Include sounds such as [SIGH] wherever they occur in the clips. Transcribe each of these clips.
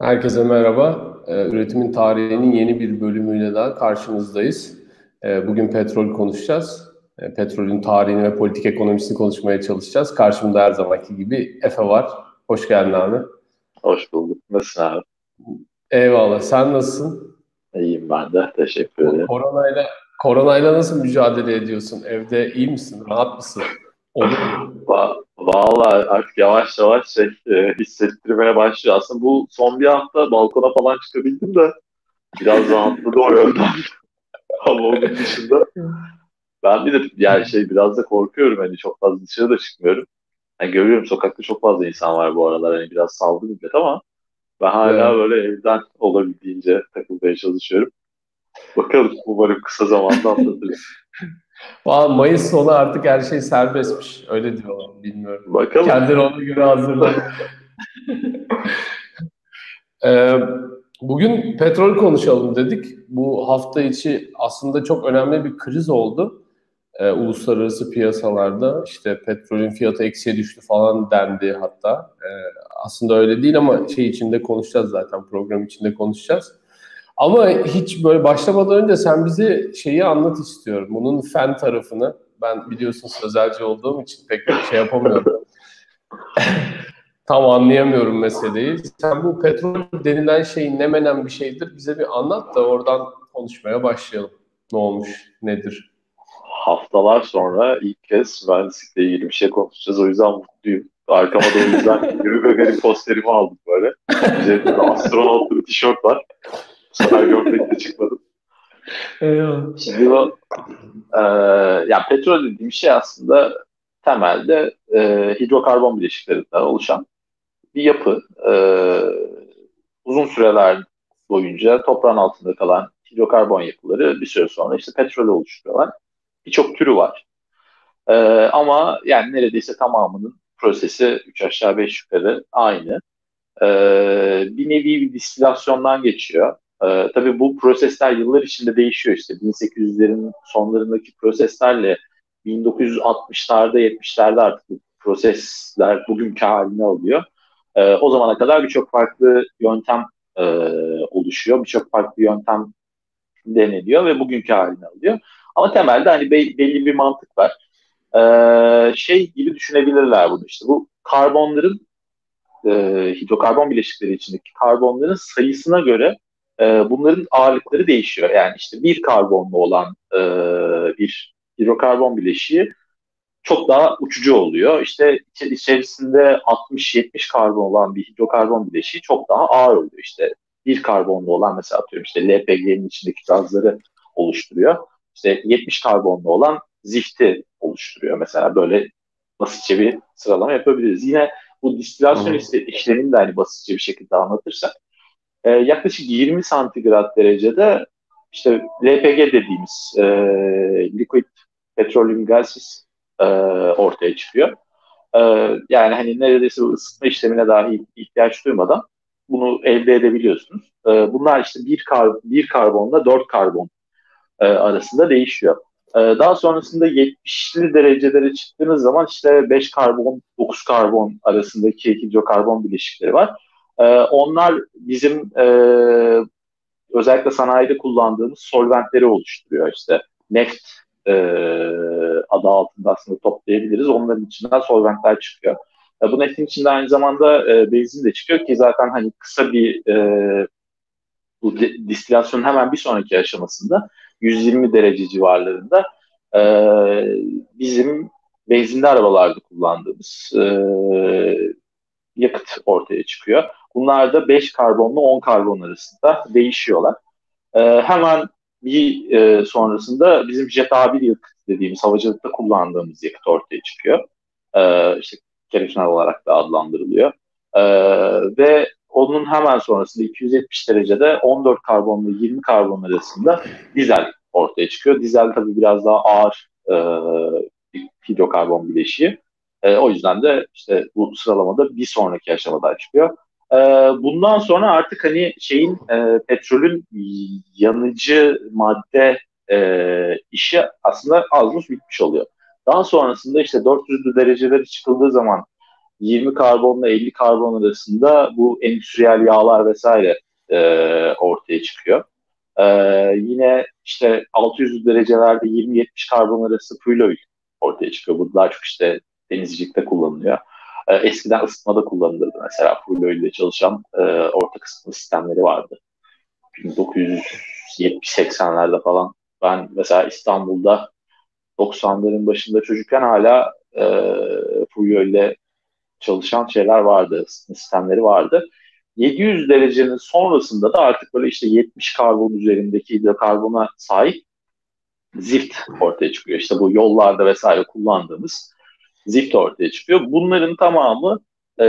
Herkese merhaba. Ee, üretimin tarihinin yeni bir bölümüyle daha karşınızdayız. Ee, bugün petrol konuşacağız. Ee, petrolün tarihini ve politik ekonomisini konuşmaya çalışacağız. Karşımda her zamanki gibi Efe var. Hoş geldin abi. Hoş bulduk. Nasılsın abi? Eyvallah. Sen nasılsın? İyiyim ben de. Teşekkür ederim. Koronayla, koronayla nasıl mücadele ediyorsun? Evde iyi misin? Rahat mısın? Olur mu? Vallahi artık yavaş yavaş şey e, hissettirmeye başlıyor. Aslında bu son bir hafta balkona falan çıkabildim de biraz rahatladı o yönden. [LAUGHS] Ama onun dışında ben bir de yani şey biraz da korkuyorum hani çok fazla dışarı da çıkmıyorum. Yani görüyorum sokakta çok fazla insan var bu aralar hani biraz saldı millet ama ben hala evet. böyle evden olabildiğince takılmaya çalışıyorum. Bakalım umarım kısa zamanda [LAUGHS] atlatırız. Valla Mayıs sonu artık her şey serbestmiş. Öyle diyorlar. Bilmiyorum. Bakalım. Kendini ona göre hazırla. [LAUGHS] ee, bugün petrol konuşalım dedik. Bu hafta içi aslında çok önemli bir kriz oldu. Ee, uluslararası piyasalarda işte petrolün fiyatı eksiye düştü falan dendi hatta. Ee, aslında öyle değil ama şey içinde konuşacağız zaten program içinde konuşacağız. Ama hiç böyle başlamadan önce sen bize şeyi anlat istiyorum. Bunun fen tarafını. Ben biliyorsun sözelci olduğum için pek şey yapamıyorum. [LAUGHS] Tam anlayamıyorum meseleyi. Sen bu petrol denilen şeyin ne menen bir şeydir bize bir anlat da oradan konuşmaya başlayalım. Ne olmuş, nedir? Haftalar sonra ilk kez mühendislikle ilgili bir şey konuşacağız. O yüzden mutluyum. Arkama da o yüzden Yürü Gagarin posterimi aldım böyle. Üzerimde astronot bir tişört var. Bu sefer gömlekle çıkmadım. Eyvallah. Şimdi bu e, yani petrol dediğim şey aslında temelde e, hidrokarbon bileşiklerinden oluşan bir yapı. E, uzun süreler boyunca toprağın altında kalan hidrokarbon yapıları bir süre sonra işte petrol oluşturuyorlar. Birçok türü var. E, ama yani neredeyse tamamının prosesi 3 aşağı 5 yukarı aynı. E, bir nevi bir distilasyondan geçiyor. Ee, tabii bu prosesler yıllar içinde değişiyor işte 1800'lerin sonlarındaki proseslerle 1960'larda 70'lerde artık bu prosesler bugünkü halini alıyor. Ee, o zamana kadar birçok farklı yöntem e, oluşuyor. Birçok farklı yöntem deneniyor ve bugünkü halini alıyor. Ama temelde hani be- belli bir mantık var. Ee, şey gibi düşünebilirler bunu işte. Bu karbonların e, hidrokarbon bileşikleri içindeki karbonların sayısına göre e, bunların ağırlıkları değişiyor. Yani işte bir karbonlu olan e, bir hidrokarbon bileşiği çok daha uçucu oluyor. İşte içerisinde 60-70 karbon olan bir hidrokarbon bileşiği çok daha ağır oluyor. İşte bir karbonlu olan mesela atıyorum işte LPG'nin içindeki gazları oluşturuyor. İşte 70 karbonlu olan zifti oluşturuyor. Mesela böyle basitçe bir sıralama yapabiliriz. Yine bu distilasyon hmm. işlemini de hani basitçe bir şekilde anlatırsak e, yaklaşık 20 santigrat derecede işte LPG dediğimiz e, liquid petroleum gases e, ortaya çıkıyor. E, yani hani neredeyse ısıtma işlemine dahi ihtiyaç duymadan bunu elde edebiliyorsunuz. E, bunlar işte bir, kar, bir karbonla dört karbon e, arasında değişiyor. E, daha sonrasında 70'li derecelere çıktığınız zaman işte 5 karbon, 9 karbon arasındaki hidrokarbon bileşikleri var. E, onlar bizim e, özellikle sanayide kullandığımız solventleri oluşturuyor. İşte neft e, adı altında aslında toplayabiliriz. Onların içinden solventler çıkıyor. E, bu neftin içinde aynı zamanda e, benzin de çıkıyor ki zaten hani kısa bir e, bu distilasyonun hemen bir sonraki aşamasında 120 derece civarlarında e, bizim benzinli arabalarda kullandığımız e, yakıt ortaya çıkıyor. Bunlar da 5 karbonla 10 karbon arasında değişiyorlar. E, hemen bir e, sonrasında bizim Jet A1 yakıt dediğimiz havacılıkta kullandığımız yakıt ortaya çıkıyor. E, işte kerosin olarak da adlandırılıyor. E, ve onun hemen sonrasında 270 derecede 14 karbonla 20 karbon arasında dizel ortaya çıkıyor. Dizel tabii biraz daha ağır e, hidrokarbon bileşiği. E, o yüzden de işte bu sıralamada bir sonraki aşamada çıkıyor. E, bundan sonra artık hani şeyin e, petrolün yanıcı madde e, işi aslında az buz bitmiş oluyor. Daha sonrasında işte 400 dereceleri çıkıldığı zaman 20 karbonla 50 karbon arasında bu endüstriyel yağlar vesaire e, ortaya çıkıyor. E, yine işte 600 derecelerde 20-70 karbon arası fuel oil ortaya çıkıyor. Bu daha çok işte denizcilikte kullanılıyor. E, eskiden ısıtmada kullanılırdı mesela fuel oil ile çalışan e, ortak ısıtma sistemleri vardı. 1970-80'lerde falan ben mesela İstanbul'da 90'ların başında çocukken hala e, fuel ile çalışan şeyler vardı, sistemleri vardı. 700 derecenin sonrasında da artık böyle işte 70 karbon üzerindeki hidrokarbona sahip zift ortaya çıkıyor. İşte bu yollarda vesaire kullandığımız zift ortaya çıkıyor. Bunların tamamı e,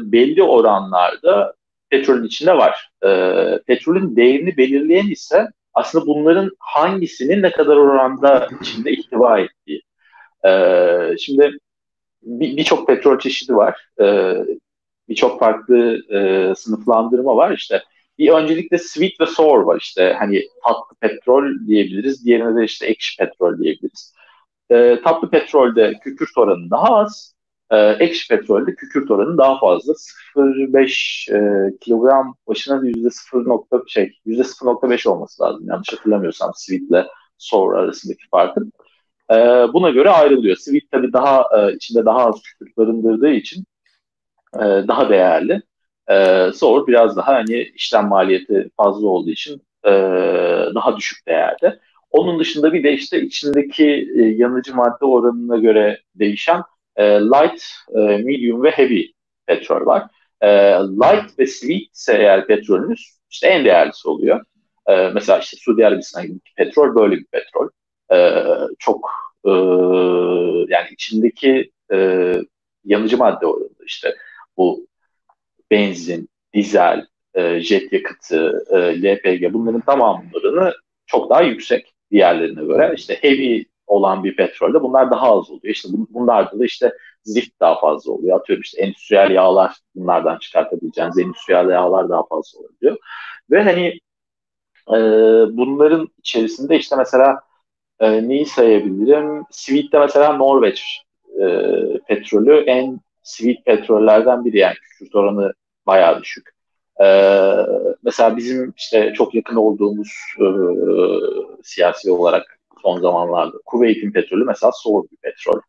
belli oranlarda petrolün içinde var. E, petrolün değerini belirleyen ise aslında bunların hangisinin ne kadar oranda içinde ihtiva ettiği. E, şimdi birçok bir petrol çeşidi var. E, birçok farklı e, sınıflandırma var. İşte bir öncelikle sweet ve sour var işte hani tatlı petrol diyebiliriz. Diğerine de işte ekşi petrol diyebiliriz. E, tatlı petrolde kükürt oranı daha az. E, ekşi petrolde kükürt oranı daha fazla. 0.5 e, kilogram başına da %0 nokta şey %0.5 olması lazım. Yanlış hatırlamıyorsam sweet ile sour arasındaki farkın. E, buna göre ayrılıyor. Sweet tabii daha e, içinde daha az kükürt barındırdığı için e, daha değerli. E, sour biraz daha hani işlem maliyeti fazla olduğu için e, daha düşük değerde. Onun dışında bir de işte içindeki e, yanıcı madde oranına göre değişen e, light, e, medium ve heavy petrol var. Light ve sweet ise eğer petrolünüz işte en değerlisi oluyor. Mesela işte Suudi Arabistan'daki petrol böyle bir petrol. Çok yani içindeki yanıcı madde oranı işte bu benzin, dizel, jet yakıtı, LPG bunların tamamlarını çok daha yüksek diğerlerine göre. İşte heavy olan bir petrolde bunlar daha az oluyor. İşte bunlarda da işte zift daha fazla oluyor. Atıyorum işte endüstriyel yağlar bunlardan çıkartabileceğiniz endüstriyel yağlar daha fazla oluyor. Ve hani e, bunların içerisinde işte mesela e, neyi sayabilirim? Sweet'te mesela Norveç e, petrolü en sweet petrollerden biri yani kükürt oranı bayağı düşük. Ee, mesela bizim işte çok yakın olduğumuz e, siyasi olarak son zamanlarda Kuveyt'in petrolü mesela soğuk bir petrol.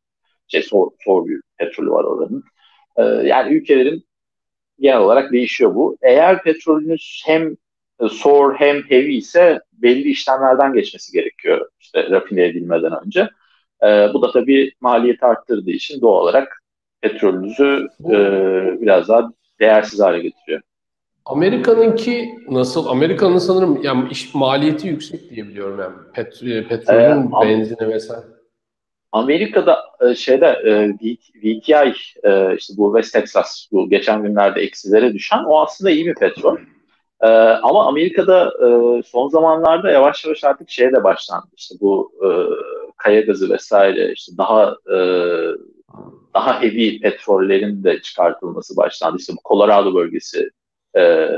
Şey, soğuk, soğuk bir petrolü var oranın. Ee, yani ülkelerin genel olarak değişiyor bu. Eğer petrolünüz hem soğur hem heavy ise belli işlemlerden geçmesi gerekiyor işte rafine edilmeden önce. Ee, bu da tabii maliyeti arttırdığı için doğal olarak petrolünüzü e, biraz daha değersiz hale getiriyor. Amerika'nınki nasıl? Amerika'nın sanırım yani iş maliyeti yüksek diye biliyorum yani Pet, e, petrolün ee, benzini vesaire. Amerika'da e, şeyde e, VTI işte bu West Texas bu geçen günlerde eksilere düşen o aslında iyi bir petrol. Ama Amerika'da son zamanlarda yavaş yavaş artık şeye de başlandı. İşte bu kaya gazı vesaire işte daha daha heavy petrollerin de çıkartılması başlandı. İşte bu Colorado bölgesi e,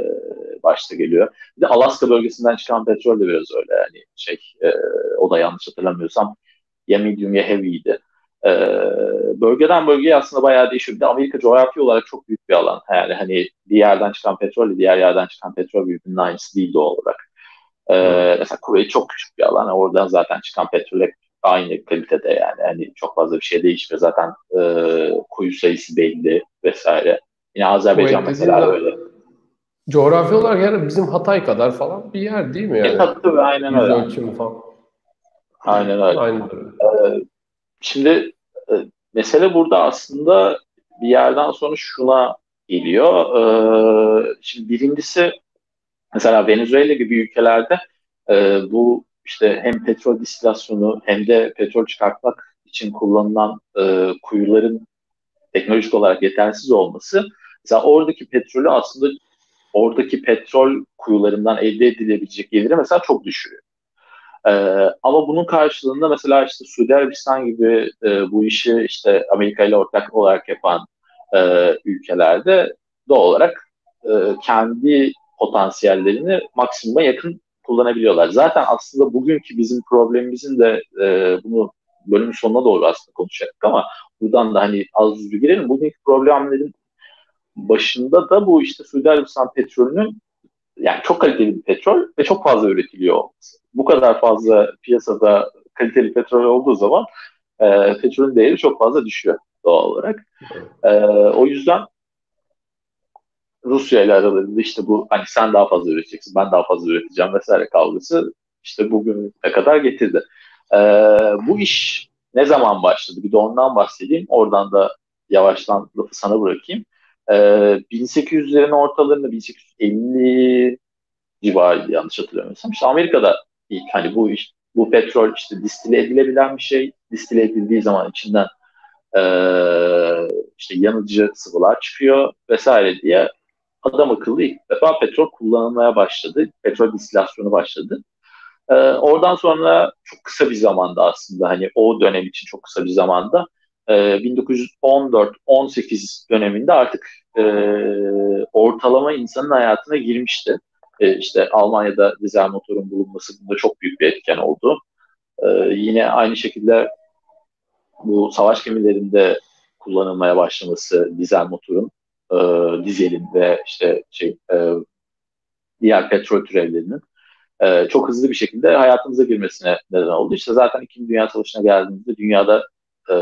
başta geliyor. Bir de Alaska bölgesinden çıkan petrol de biraz öyle. Yani şey e, o da yanlış hatırlamıyorsam ya medium ya heavy'ydi. E, bölgeden bölgeye aslında bayağı değişiyor. Bir de Amerika coğrafi olarak çok büyük bir alan. Yani hani bir yerden çıkan petrol diğer yerden çıkan petrol birbirinin aynısı değil doğal olarak. E, hmm. Mesela Kuveyt çok küçük bir alan. Oradan zaten çıkan petrol hep aynı kalitede yani. yani çok fazla bir şey değişmiyor. Zaten e, kuyu sayısı belli vesaire. Yine Azerbaycan Kuveyt mesela öyle. Coğrafi olarak yani bizim Hatay kadar falan bir yer değil mi yani? E, tabii aynen öyle. Ölçümü falan. Aynen öyle. Aynen öyle. Ee, şimdi e, mesele burada aslında bir yerden sonra şuna geliyor. Ee, şimdi birincisi mesela Venezuela gibi ülkelerde e, bu işte hem petrol distilasyonu hem de petrol çıkartmak için kullanılan e, kuyuların teknolojik olarak yetersiz olması mesela oradaki petrolü aslında oradaki petrol kuyularından elde edilebilecek geliri mesela çok düşürüyor. Ee, ama bunun karşılığında mesela işte Suudi Arabistan gibi e, bu işi işte Amerika ile ortak olarak yapan e, ülkelerde doğal olarak e, kendi potansiyellerini maksimuma yakın kullanabiliyorlar. Zaten aslında bugünkü bizim problemimizin de e, bunu bölümün sonuna doğru aslında konuşacaktık ama buradan da hani az bir girelim. Bugünkü problemlerin başında da bu işte Suudi Arabistan petrolünün yani çok kaliteli bir petrol ve çok fazla üretiliyor olması. Bu kadar fazla piyasada kaliteli petrol olduğu zaman e, petrolün değeri çok fazla düşüyor doğal olarak. E, o yüzden Rusya ile aralarında işte bu hani sen daha fazla üreteceksin, ben daha fazla üreteceğim vesaire kavgası işte bugün ne kadar getirdi. E, bu iş ne zaman başladı? Bir de ondan bahsedeyim. Oradan da yavaştan lafı sana bırakayım. E, 1800'lerin ortalarında 1850 civarıydı yanlış hatırlamıyorsam. İşte Amerika'da ilk hani bu iş, bu petrol işte distile edilebilen bir şey. Distile edildiği zaman içinden e, işte yanıcı sıvılar çıkıyor vesaire diye adam akıllı ilk defa petrol kullanılmaya başladı. Petrol distilasyonu başladı. Ee, oradan sonra çok kısa bir zamanda aslında hani o dönem için çok kısa bir zamanda e, 1914-18 döneminde artık e, ortalama insanın hayatına girmişti. E, işte Almanya'da dizel motorun bulunması bunda çok büyük bir etken oldu. E, yine aynı şekilde bu savaş gemilerinde kullanılmaya başlaması dizel motorun, e, dizelin ve işte şey e, diğer petrol türevlerinin e, çok hızlı bir şekilde hayatımıza girmesine neden oldu. İşte zaten İkinci Dünya Savaşı'na geldiğimizde dünyada e,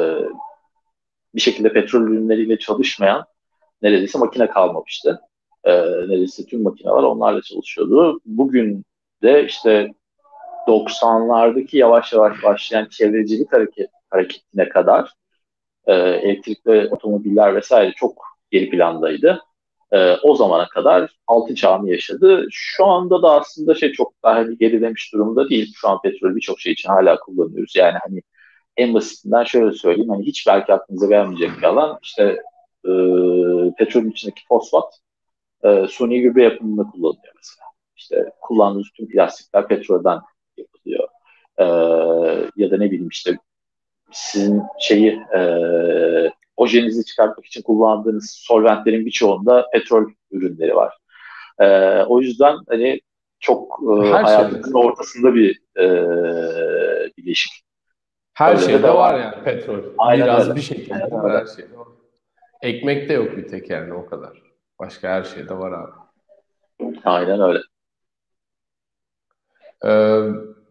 bir şekilde petrol ürünleriyle çalışmayan neredeyse makine kalmamıştı. E, neredeyse tüm makineler onlarla çalışıyordu. Bugün de işte 90'lardaki yavaş yavaş başlayan çevrecilik hareket, hareketine kadar e, elektrikli otomobiller vesaire çok geri plandaydı. E, o zamana kadar altı çağını yaşadı. Şu anda da aslında şey çok daha hani gerilemiş durumda değil. Şu an petrol birçok şey için hala kullanıyoruz. Yani hani en basitinden şöyle söyleyeyim. Hani hiç belki aklınıza gelmeyecek bir alan. İşte e, petrolün içindeki fosfat e, suni gübre yapımında kullanılıyor mesela. İşte kullandığınız tüm plastikler petrolden yapılıyor. E, ya da ne bileyim işte sizin şeyi e, ojenizi çıkartmak için kullandığınız solventlerin birçoğunda petrol ürünleri var. E, o yüzden hani çok e, hayatımızın şeyde. ortasında bir e, bileşik. Her öyle şeyde de var. var yani petrol. Aynen Biraz öyle. bir şekilde Aynen var her şeyde var. Ekmek de yok bir tek yani o kadar. Başka her şeyde var abi. Aynen öyle. Ee,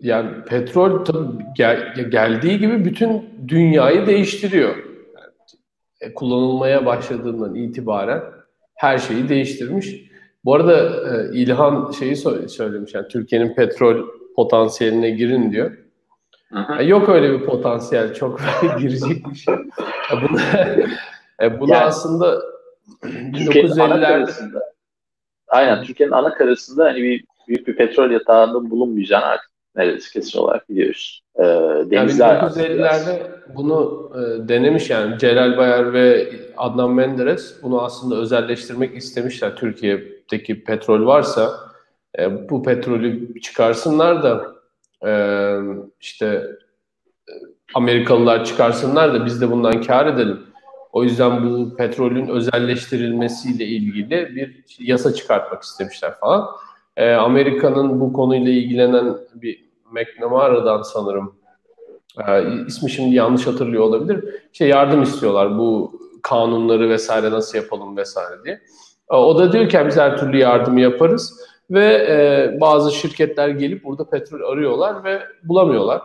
yani petrol tabii gel, geldiği gibi bütün dünyayı değiştiriyor. Yani, e, kullanılmaya başladığından itibaren her şeyi değiştirmiş. Bu arada e, İlhan şeyi söylemiş yani Türkiye'nin petrol potansiyeline girin diyor. Yani yok öyle bir potansiyel çok [LAUGHS] girecek bir şey. bunu, [LAUGHS] e, bunu yani, aslında 1950'lerde Aynen Türkiye'nin ana karasında hani bir büyük bir petrol yatağında bulunmayacağını artık neredeyse kesin olarak biliyoruz. Ee, denizler yani 1950'lerde bunu e, denemiş yani Celal Bayar ve Adnan Menderes bunu aslında özelleştirmek istemişler. Türkiye'deki petrol varsa e, bu petrolü çıkarsınlar da e, işte Amerikalılar çıkarsınlar da biz de bundan kar edelim. O yüzden bu petrolün özelleştirilmesiyle ilgili bir yasa çıkartmak istemişler falan. E, Amerika'nın bu konuyla ilgilenen bir McNamara'dan sanırım e, ismi şimdi yanlış hatırlıyor olabilir. Şey yardım istiyorlar bu kanunları vesaire nasıl yapalım vesaire diye. E, o da diyor ki biz her türlü yardımı yaparız ve e, bazı şirketler gelip burada petrol arıyorlar ve bulamıyorlar.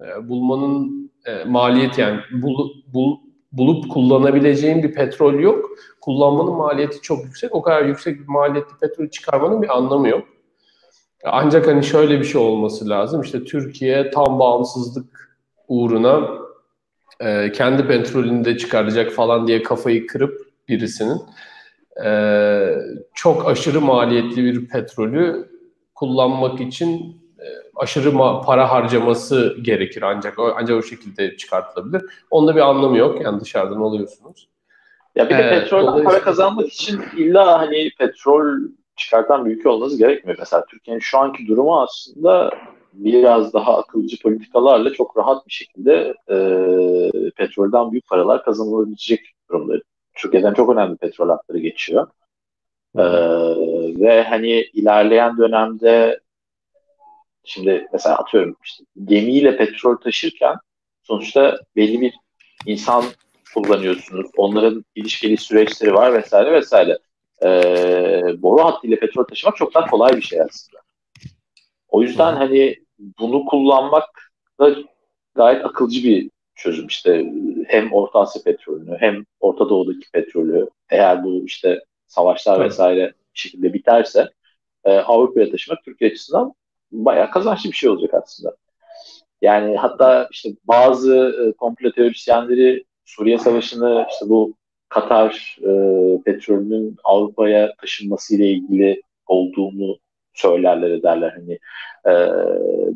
E, bulmanın e, maliyeti yani bul, bul, bulup kullanabileceğin bir petrol yok. Kullanmanın maliyeti çok yüksek. O kadar yüksek bir maliyetli petrol çıkarmanın bir anlamı yok. Ancak hani şöyle bir şey olması lazım. İşte Türkiye tam bağımsızlık uğruna e, kendi petrolünü de çıkaracak falan diye kafayı kırıp birisinin e, çok aşırı maliyetli bir petrolü kullanmak için e, aşırı para harcaması gerekir ancak ancak o şekilde çıkartılabilir. Onda bir anlamı yok yani dışarıdan alıyorsunuz. Ya bir de ee, petrolden para kazanmak için illa hani petrol çıkartan bir ülke olması gerekmiyor. Mesela Türkiye'nin şu anki durumu aslında biraz daha akılcı politikalarla çok rahat bir şekilde e, petrolden büyük paralar kazanılabilecek durumda. Türkiye'den çok önemli petrol hatları geçiyor. E, ve hani ilerleyen dönemde şimdi mesela atıyorum işte gemiyle petrol taşırken sonuçta belli bir insan kullanıyorsunuz. Onların ilişkili süreçleri var vesaire vesaire. Ee, boru hattıyla petrol taşımak çok daha kolay bir şey aslında. O yüzden hani bunu kullanmak da gayet akılcı bir çözüm. İşte hem Orta Asya petrolünü hem Orta Doğu'daki petrolü eğer bu işte savaşlar evet. vesaire şekilde biterse e, Avrupa'ya taşımak Türkiye açısından bayağı kazançlı bir şey olacak aslında. Yani hatta işte bazı e, komplo teorisyenleri Suriye Savaşı'nı işte bu Katar e, petrolünün Avrupa'ya taşınması ile ilgili olduğunu söylerler ederler hani e,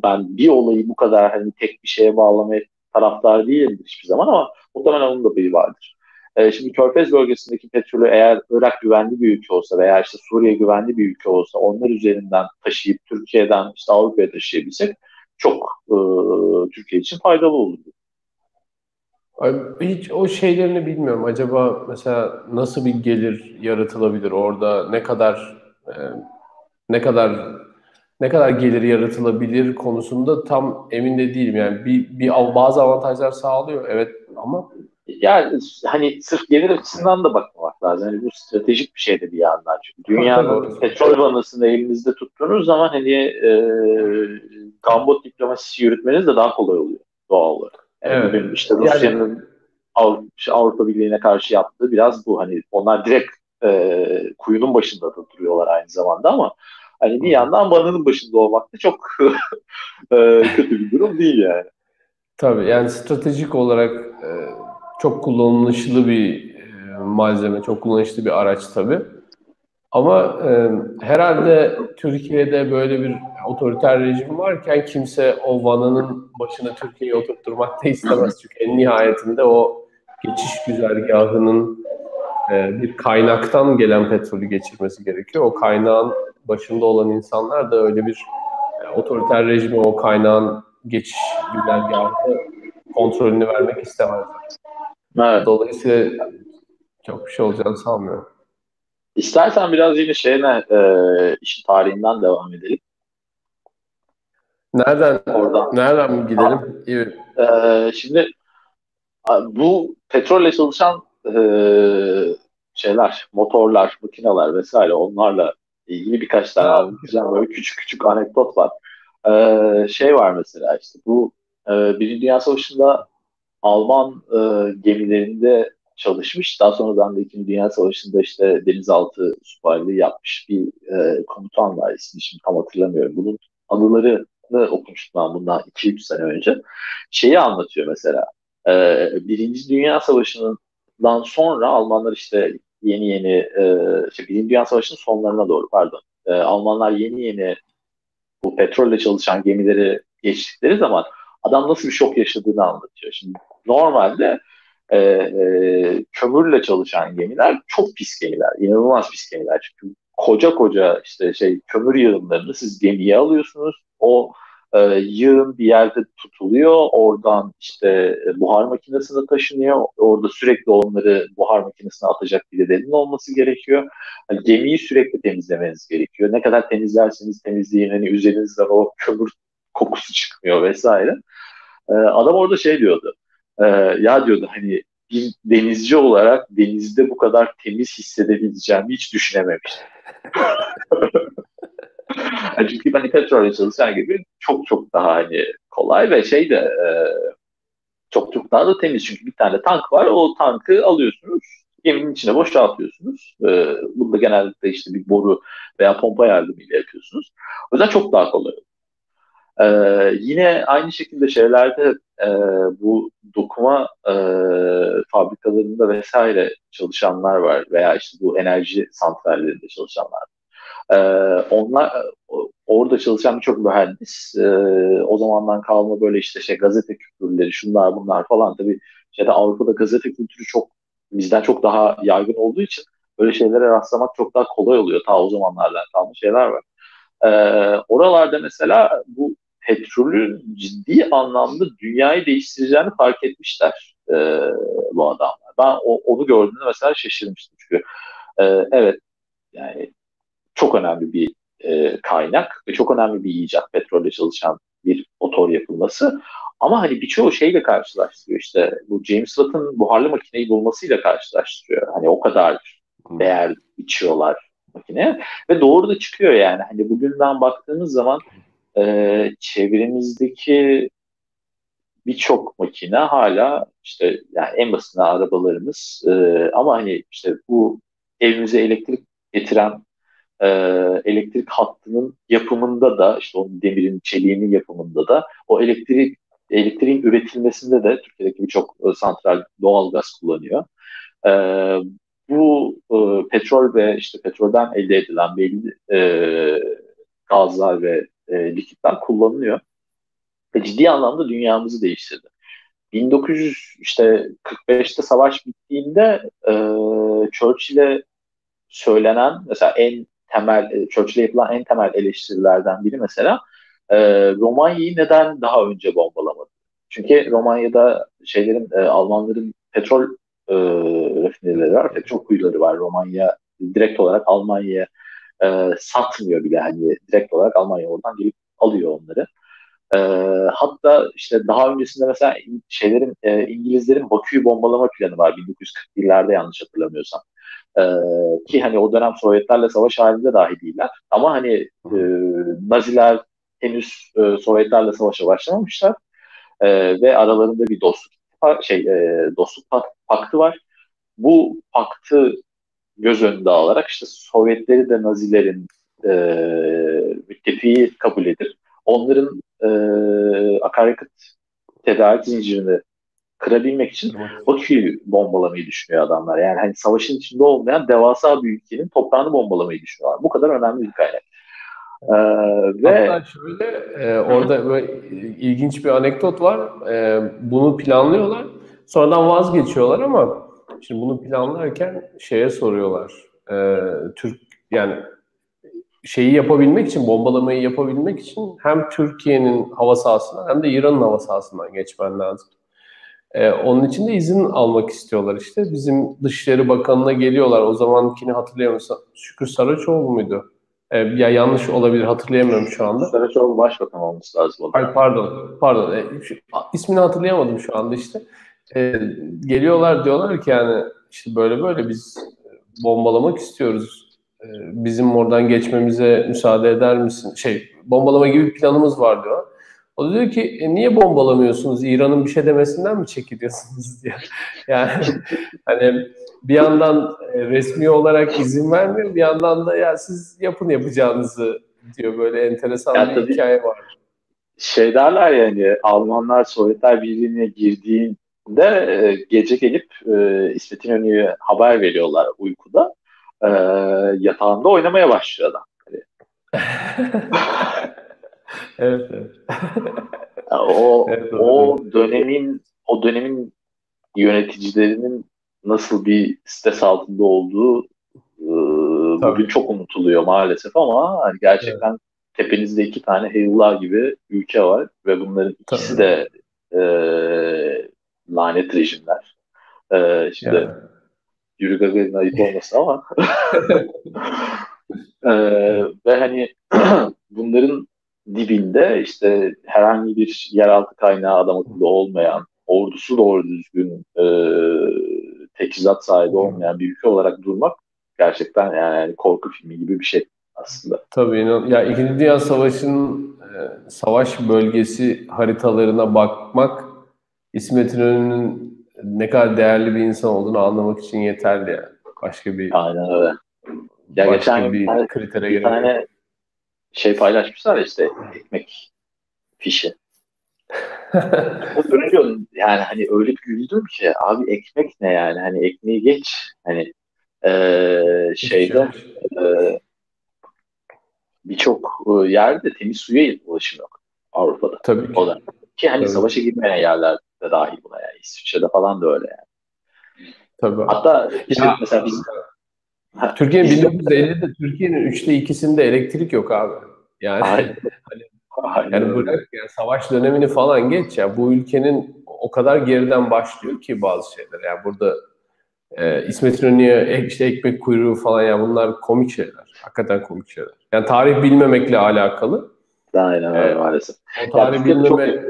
ben bir olayı bu kadar hani tek bir şeye bağlamaya taraftar değilim hiçbir zaman ama muhtemelen onun da bir vardır. E, şimdi Körfez bölgesindeki petrolü eğer Irak güvenli bir ülke olsa veya işte Suriye güvenli bir ülke olsa onlar üzerinden taşıyıp Türkiye'den işte Avrupa'ya taşıyabilsek çok e, Türkiye için faydalı olurdu. Hiç o şeylerini bilmiyorum. Acaba mesela nasıl bir gelir yaratılabilir orada? Ne kadar e, ne kadar ne kadar gelir yaratılabilir konusunda tam emin de değilim. Yani bir, bir bazı avantajlar sağlıyor evet ama yani hani sırf gelir açısından da bakmamak lazım. Yani bu stratejik bir şey de bir yandan. Çünkü dünyanın petrol vanasını elinizde tuttuğunuz zaman hani e, gambot diplomasisi yürütmeniz de daha kolay oluyor doğal olarak. Yani evet. işte Rusya'nın yani, Avrupa, Avrupa Birliği'ne karşı yaptığı biraz bu. Hani onlar direkt e, kuyunun başında da duruyorlar aynı zamanda ama hani bir yandan vananın başında olmak da çok [LAUGHS] e, kötü bir durum değil yani. Tabii yani stratejik olarak e, çok kullanışlı bir e, malzeme, çok kullanışlı bir araç tabii. Ama herhalde Türkiye'de böyle bir otoriter rejim varken kimse o vananın başına Türkiye'yi oturtturmak da istemez. Çünkü en nihayetinde o geçiş güzergahının bir kaynaktan gelen petrolü geçirmesi gerekiyor. O kaynağın başında olan insanlar da öyle bir e, otoriter rejime o kaynağın geçiş güzergahı kontrolünü vermek istemezler. Evet. Dolayısıyla çok bir şey olacağını sanmıyorum. İstersen biraz yine şeyine e, işin tarihinden devam edelim. Nereden oradan nereden gidelim? İyi. E, şimdi bu petrolle çalışan e, şeyler, motorlar, makineler vesaire onlarla ilgili birkaç tane güzel böyle küçük küçük anekdot var. E, şey var mesela işte bu e, Birinci Dünya Savaşı'nda Alman e, gemilerinde çalışmış. Daha sonradan da İkinci Dünya Savaşı'nda işte denizaltı subaylığı yapmış bir e, komutan var. İsmini şimdi tam hatırlamıyorum. Bunun anılarını okumuştum ben bundan 2-3 sene önce. Şeyi anlatıyor mesela. E, Birinci Dünya Savaşı'ndan sonra Almanlar işte yeni yeni e, işte Birinci Dünya Savaşı'nın sonlarına doğru pardon. E, Almanlar yeni yeni bu petrolle çalışan gemileri geçtikleri zaman adam nasıl bir şok yaşadığını anlatıyor. Şimdi normalde e, e, kömürle çalışan gemiler çok pis gemiler. inanılmaz pis gemiler. Çünkü koca koca işte şey kömür yığınlarını siz gemiye alıyorsunuz. O e, yığın bir yerde tutuluyor. Oradan işte e, buhar makinesine taşınıyor. Orada sürekli onları buhar makinesine atacak bir dedenin olması gerekiyor. Yani gemiyi sürekli temizlemeniz gerekiyor. Ne kadar temizlerseniz temizleyin hani üzerinizden o [LAUGHS] kömür kokusu çıkmıyor vesaire. E, adam orada şey diyordu e, ya diyordu hani bir denizci olarak denizde bu kadar temiz hissedebileceğimi hiç düşünememiştim. [LAUGHS] [LAUGHS] çünkü hani petrol çalışan gibi çok çok daha hani kolay ve şey de e, çok çok daha da temiz çünkü bir tane tank var o tankı alıyorsunuz geminin içine boşaltıyorsunuz. E, bunu da genellikle işte bir boru veya pompa yardımıyla yapıyorsunuz. O yüzden çok daha kolay. Ee, yine aynı şekilde şeylerde e, bu dokuma e, fabrikalarında vesaire çalışanlar var veya işte bu enerji santrallerinde çalışanlar ee, onlar orada çalışan birçok mühendis e, o zamandan kalma böyle işte şey gazete kültürleri şunlar bunlar falan tabii şeyde Avrupa'da gazete kültürü çok bizden çok daha yaygın olduğu için böyle şeylere rastlamak çok daha kolay oluyor. Ta o zamanlardan kalmış şeyler var. Ee, oralarda mesela bu petrolün ciddi anlamda dünyayı değiştireceğini fark etmişler e, bu adamlar. Ben o, onu gördüğümde mesela şaşırmıştım çünkü e, evet yani çok önemli bir e, kaynak ve çok önemli bir icat petrolle çalışan bir motor yapılması Ama hani birçoğu şeyle karşılaştırıyor işte bu James Watt'ın buharlı makineyi bulmasıyla karşılaştırıyor. Hani o kadar değer biçiyorlar makineye ve doğru da çıkıyor yani. Hani bugünden baktığımız zaman e, çevremizdeki birçok makine hala işte yani en basitinden arabalarımız e, ama hani işte bu evimize elektrik getiren e, elektrik hattının yapımında da işte onun demirin çeliğinin yapımında da o elektrik elektriğin üretilmesinde de Türkiye'deki birçok e, santral doğal gaz kullanıyor. E, bu e, petrol ve işte petrolden elde edilen belli e, gazlar ve e, likitler kullanılıyor. Ve ciddi anlamda dünyamızı değiştirdi. 1945'te savaş bittiğinde e, Churchill'e söylenen mesela en temel e, Churchill'e yapılan en temel eleştirilerden biri mesela e, Romanya'yı neden daha önce bombalamadı? Çünkü Romanya'da şeylerin e, Almanların petrol e, rafineleri var, petrol kuyuları var. Romanya direkt olarak Almanya'ya e, satmıyor bile hani direkt olarak Almanya oradan gelip alıyor onları. E, hatta işte daha öncesinde mesela şeylerin e, İngilizlerin Bakü'yü bombalama planı var 1941'lerde yanlış hatırlamıyorsam. E, ki hani o dönem Sovyetlerle savaş halinde dahi değiller. Ama hani e, Naziler henüz e, Sovyetlerle savaşa başlamamışlar e, ve aralarında bir dostluk şey e, dostluk paktı var. Bu paktı göz önünde alarak işte Sovyetleri de Nazilerin e, müttefiği kabul edip onların e, akaryakıt tedarik zincirini kırabilmek için Bakü'yü bombalamayı düşünüyor adamlar. Yani hani savaşın içinde olmayan devasa bir ülkenin toprağını bombalamayı düşünüyorlar. Bu kadar önemli bir kaynak. Ee, ve Hatta şöyle e, orada böyle ilginç bir anekdot var. E, bunu planlıyorlar. Sonradan vazgeçiyorlar ama şimdi bunu planlarken şeye soruyorlar. E, Türk yani şeyi yapabilmek için, bombalamayı yapabilmek için hem Türkiye'nin hava sahasından hem de İran'ın hava sahasından geçmen lazım. Ee, onun için de izin almak istiyorlar işte. Bizim Dışişleri Bakanı'na geliyorlar. O zamankini hatırlayamıyorsam Şükür Saraçoğlu muydu? Ee, ya yanlış olabilir hatırlayamıyorum şu anda. Saraçoğlu başbakan olması lazım. Ay, pardon, pardon. E, şu, ismini hatırlayamadım şu anda işte. E, geliyorlar diyorlar ki yani işte böyle böyle biz bombalamak istiyoruz. E, bizim oradan geçmemize müsaade eder misin? Şey bombalama gibi bir planımız var diyor. O da diyor ki e, niye bombalamıyorsunuz? İran'ın bir şey demesinden mi çekiliyorsunuz [LAUGHS] diye. Yani hani bir yandan e, resmi olarak izin vermiyor, bir yandan da ya siz yapın yapacağınızı diyor böyle enteresan yani bir hikaye var. Şey derler yani Almanlar Sovyetler Birliği'ne girdiğinde e, gece gelip e, İsmet İnönü'ye haber veriyorlar uykuda. E, yatağında oynamaya başlıyor adam. [LAUGHS] evet, evet. o [LAUGHS] evet, o dönemin o dönemin yöneticilerinin nasıl bir stres altında olduğu e, bugün çok unutuluyor maalesef ama hani gerçekten evet. tepenizde iki tane Heyullah gibi ülke var ve bunların ikisi Tabii. de e, lanet rejimler. E, şimdi yani. Yürü Gagarin ayıp olmasın ama [LAUGHS] [LAUGHS] e, ve hani [CLEARS THROAT] bunların dibinde işte herhangi bir yeraltı kaynağı adam akıllı olmayan, ordusu doğru düzgün e, teçhizat sahibi olmayan bir ülke olarak durmak gerçekten yani korku filmi gibi bir şey aslında. Tabii ya İkinci Dünya Savaşı'nın e, savaş bölgesi haritalarına bakmak İsmet İnönü'nün ne kadar değerli bir insan olduğunu anlamak için yeterli yani. Başka bir Aynen öyle. Ya başka geçen bir tane, kritere bir tane şey paylaşmışlar işte ekmek fişi. [LAUGHS] öyle yani hani öyle bir güldüm ki abi ekmek ne yani hani ekmeği geç hani ee, şeyde e, birçok yerde temiz suya ulaşım yok Avrupa'da. Tabii ki. O da. Ki hani Tabii. savaşa girmeyen yerlerde dahil buna yani. İsviçre'de falan da öyle yani. Tabii. Hatta işte ya, mesela biz Türkiye'nin 1950'de Türkiye'nin üçte ikisinde elektrik yok abi. Yani [LAUGHS] hani Aynen yani bırak yani savaş dönemini falan geç ya bu ülkenin o kadar geriden başlıyor ki bazı şeyler. Yani burada e, İsmet İnönü'ye işte ekmek kuyruğu falan ya bunlar komik şeyler. Hakikaten komik şeyler. Yani tarih bilmemekle alakalı. Aynen öyle ee, maalesef. O tarih bilmeme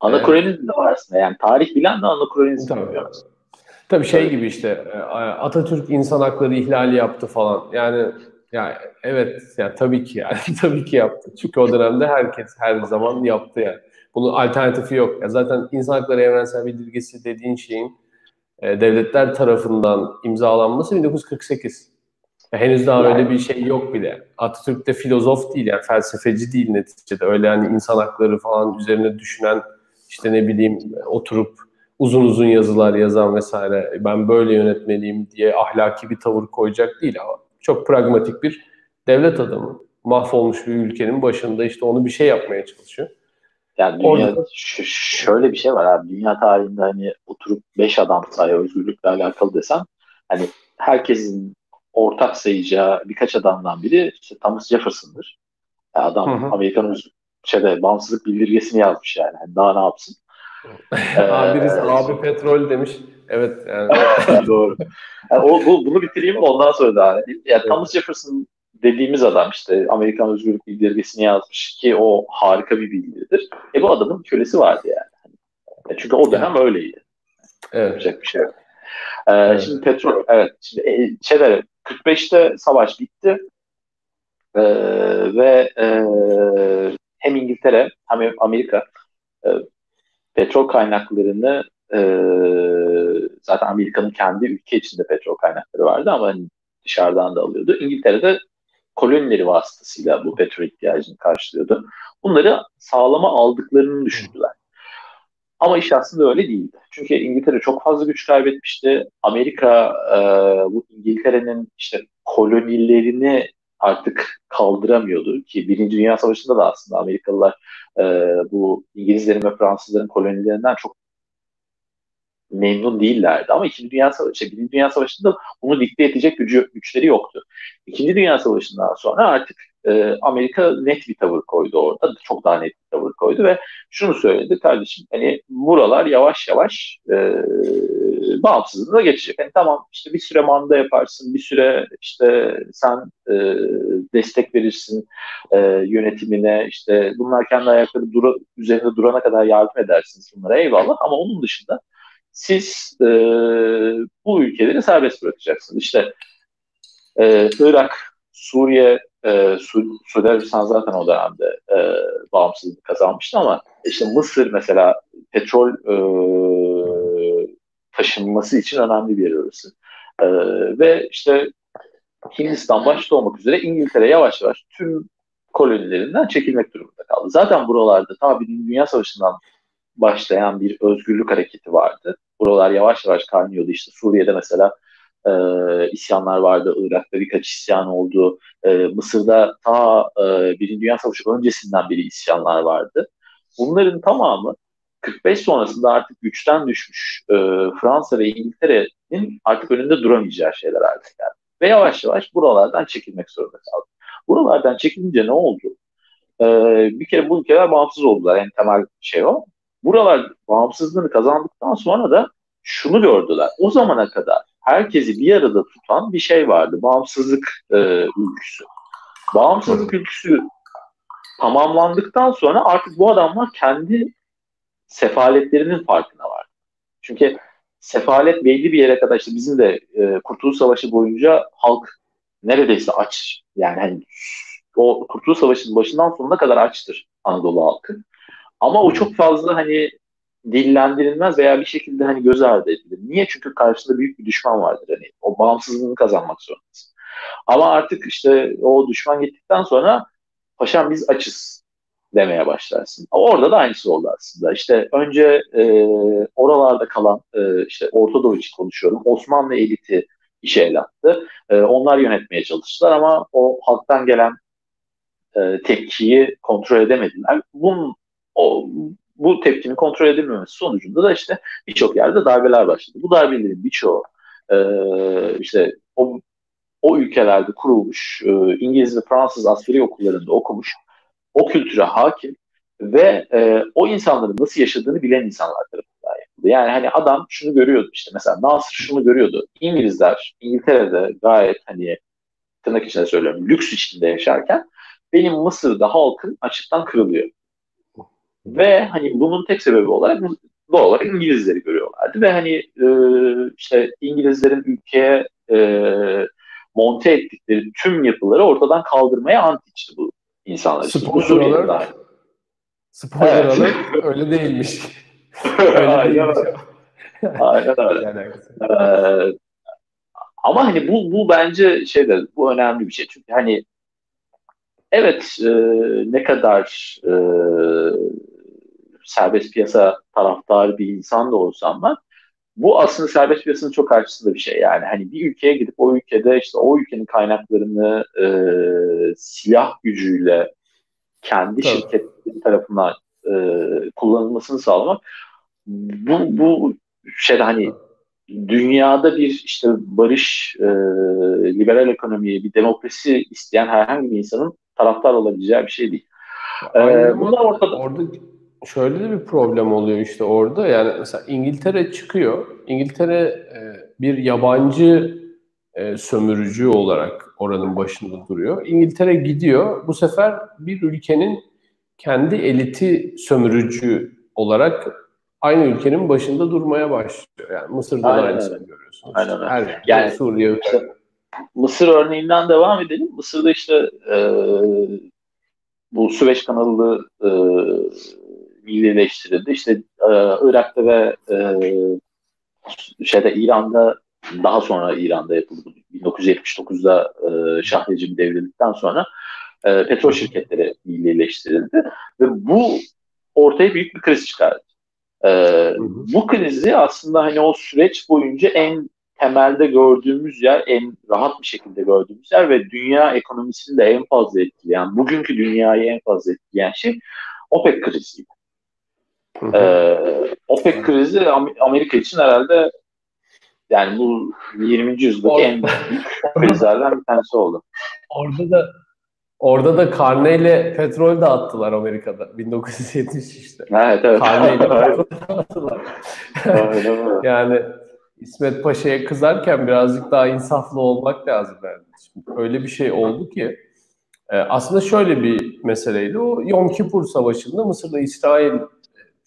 Anakronizm evet. de var aslında. Yani tarih bilen de anakronizm Tabii. Tabii şey gibi işte e, Atatürk insan hakları ihlali yaptı falan. Yani ya evet ya tabii ki yani [LAUGHS] tabii ki yaptı. Çünkü o dönemde herkes her zaman yaptı yani. Bunun alternatifi yok. Ya zaten insan hakları evrensel bildirgesi dediğin şeyin e, devletler tarafından imzalanması 1948. Ya henüz daha yani. öyle bir şey yok bile. Atatürk de filozof değil yani felsefeci değil neticede. Öyle yani insan hakları falan üzerine düşünen işte ne bileyim oturup uzun uzun yazılar yazan vesaire ben böyle yönetmeliyim diye ahlaki bir tavır koyacak değil ama çok pragmatik bir devlet adamı. Mahvolmuş bir ülkenin başında işte onu bir şey yapmaya çalışıyor. Yani dünya, Orada... şöyle bir şey var abi. Dünya tarihinde hani oturup beş adam sayı özgürlükle alakalı desem hani herkesin ortak sayacağı birkaç adamdan biri işte Thomas Jefferson'dır. Yani adam hı hı. Amerikan şeyde bağımsızlık bildirgesini yazmış yani. yani daha ne yapsın? [LAUGHS] abi, birisi, abi petrol demiş. Evet yani. [LAUGHS] Doğru. Yani o, bu, bunu bitireyim ondan sonra daha. Yani Thomas Jefferson dediğimiz adam işte Amerikan Özgürlük Bildirgesi'ni yazmış ki o harika bir bildiridir. E bu adamın kölesi vardı yani. E çünkü o dönem öyleydi. Evet. Yapacak bir şey yok. Ee, evet. Şimdi petrol, evet. Şimdi e, şeyler, 45'te savaş bitti. Ee, ve e, hem İngiltere hem Amerika e, petrol kaynaklarını e, zaten Amerika'nın kendi ülke içinde petrol kaynakları vardı ama hani dışarıdan da alıyordu. İngiltere'de kolonileri vasıtasıyla bu petrol ihtiyacını karşılıyordu. Bunları sağlama aldıklarını düşündüler. Ama iş aslında öyle değildi. Çünkü İngiltere çok fazla güç kaybetmişti. Amerika e, bu İngiltere'nin işte kolonilerini artık kaldıramıyordu ki Birinci Dünya Savaşı'nda da aslında Amerikalılar e, bu İngilizlerin ve Fransızların kolonilerinden çok memnun değillerdi. Ama İkinci Dünya Savaşı, Birinci Dünya Savaşı'nda bunu dikte edecek gücü, güçleri yoktu. İkinci Dünya Savaşı'ndan sonra artık e, Amerika net bir tavır koydu orada. Çok daha net bir tavır koydu ve şunu söyledi kardeşim hani buralar yavaş yavaş e, bağımsızlığına geçecek. Yani tamam işte bir süre manda yaparsın, bir süre işte sen e, destek verirsin e, yönetimine, işte bunlar kendi ayakları dura, üzerinde durana kadar yardım edersiniz bunlara eyvallah ama onun dışında siz e, bu ülkeleri serbest bırakacaksınız. İşte e, Irak, Suriye, e, Su Suudi Arabistan zaten o dönemde e, bağımsızlık kazanmıştı ama işte Mısır mesela petrol e, taşınması için önemli bir yer orası. E, ve işte Hindistan başta olmak üzere İngiltere yavaş yavaş tüm kolonilerinden çekilmek durumunda kaldı. Zaten buralarda ta Birinci Dünya Savaşı'ndan başlayan bir özgürlük hareketi vardı. Buralar yavaş yavaş kaynıyordu. İşte Suriye'de mesela e, isyanlar vardı. Irak'ta birkaç isyan oldu. E, Mısır'da ta e, Birinci Dünya Savaşı öncesinden beri isyanlar vardı. Bunların tamamı 45 sonrasında artık güçten düşmüş e, Fransa ve İngiltere'nin artık önünde duramayacağı şeyler artık yani. Ve yavaş yavaş buralardan çekilmek zorunda kaldı. Buralardan çekilince ne oldu? E, bir kere bu ülkeler bağımsız oldular. Yani temel şey o. Buralar bağımsızlığını kazandıktan sonra da şunu gördüler. O zamana kadar herkesi bir arada tutan bir şey vardı. Bağımsızlık e, ülküsü. Bağımsızlık ülküsü tamamlandıktan sonra artık bu adamlar kendi sefaletlerinin farkına var. Çünkü sefalet belli bir yere kadar işte bizim de e, Kurtuluş Savaşı boyunca halk neredeyse aç. Yani hani o Kurtuluş Savaşı'nın başından sonuna kadar açtır Anadolu halkı. Ama o çok fazla hani dillendirilmez veya bir şekilde hani göz ardı edilir. Niye? Çünkü karşısında büyük bir düşman vardır. Hani o bağımsızlığını kazanmak zorundasın. Ama artık işte o düşman gittikten sonra paşam biz açız demeye başlarsın. Orada da aynısı oldu aslında. İşte önce e, oralarda kalan e, işte Orta Doğu için konuşuyorum. Osmanlı eliti işe el attı. E, onlar yönetmeye çalıştılar ama o halktan gelen e, tepkiyi kontrol edemediler. Bunun o, bu tepkinin kontrol edilmemesi sonucunda da işte birçok yerde darbeler başladı. Bu darbelerin birçoğu e, işte o, o ülkelerde kurulmuş e, İngiliz ve Fransız askeri okullarında okumuş o kültüre hakim ve e, o insanların nasıl yaşadığını bilen insanlar tarafından yapıldı. Yani hani adam şunu görüyordu işte mesela Nasır şunu görüyordu. İngilizler İngiltere'de gayet hani tırnak içinde söylüyorum lüks içinde yaşarken benim Mısır'da halkım açıktan kırılıyor. Ve hani bunun tek sebebi olarak doğal olarak İngilizleri görüyorlardı ve hani e, işte İngilizlerin ülkeye e, monte ettikleri tüm yapıları ortadan kaldırmaya antiçti bu insanlar. Sponsor olarak spoiler evet. alert [LAUGHS] öyle değilmiş. [LAUGHS] öyle Aynen değilmiş. Aynen öyle. ee, ama hani bu, bu bence şeyde bu önemli bir şey. Çünkü hani evet e, ne kadar e, serbest piyasa taraftarı bir insan da olsam ben bu aslında serbest piyasanın çok karşısında bir şey. Yani hani bir ülkeye gidip o ülkede işte o ülkenin kaynaklarını e, silah gücüyle kendi Tabii. şirketleri tarafından e, kullanılmasını sağlamak bu, bu şeyde hani dünyada bir işte barış, e, liberal ekonomiyi, bir demokrasi isteyen herhangi bir insanın taraftar olabileceği bir şey değil. Ee, bunlar ortada. Orada şöyle de bir problem oluyor işte orada. Yani mesela İngiltere çıkıyor. İngiltere e, bir yabancı e, sömürücü olarak oranın başında duruyor. İngiltere gidiyor. Bu sefer bir ülkenin kendi eliti sömürücü olarak aynı ülkenin başında durmaya başlıyor. Yani Mısır'da da aynısını görüyorsunuz. Aynen öyle. Her yani Suriye. Işte, Mısır örneğinden devam edelim. Mısır'da işte e, bu Süveyş kanalı e, millileştirildi. İşte e, Irak'ta ve e, şeyde İran'da daha sonra İran'da yapıldı. 1979'da e, Şah rejimi devrildikten sonra e, petrol şirketleri millileştirildi ve bu ortaya büyük bir kriz çıkardı. E, bu krizi aslında hani o süreç boyunca en temelde gördüğümüz yer, en rahat bir şekilde gördüğümüz yer ve dünya ekonomisini de en fazla etkileyen, bugünkü dünyayı en fazla etkileyen şey OPEC kriziydi. Ee, OPEC krizi Amerika için herhalde yani bu 20. yüzyıldaki en büyük krizlerden bir tanesi oldu. Orada da Orada da karneyle petrol de attılar Amerika'da. 1970 işte. Evet evet. Karneyle [LAUGHS] petrol attılar. yani İsmet Paşa'ya kızarken birazcık daha insaflı olmak lazım bence. Şimdi öyle bir şey oldu ki e, aslında şöyle bir meseleydi. O Yom Kippur Savaşı'nda Mısır'da İsrail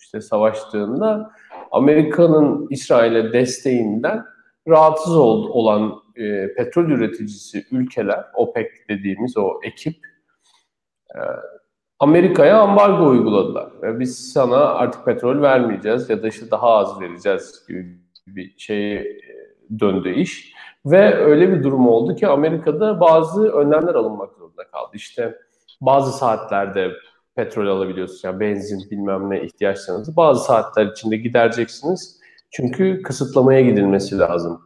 işte savaştığında Amerika'nın İsrail'e desteğinden rahatsız ol, olan e, petrol üreticisi ülkeler, OPEC dediğimiz o ekip e, Amerika'ya ambargo uyguladılar. Ve biz sana artık petrol vermeyeceğiz ya da işte daha az vereceğiz gibi bir şeye e, döndü iş. Ve öyle bir durum oldu ki Amerika'da bazı önlemler alınmak zorunda kaldı. İşte bazı saatlerde petrol alabiliyorsunuz. Yani benzin bilmem ne ihtiyaçlarınızı bazı saatler içinde gidereceksiniz. Çünkü kısıtlamaya gidilmesi lazım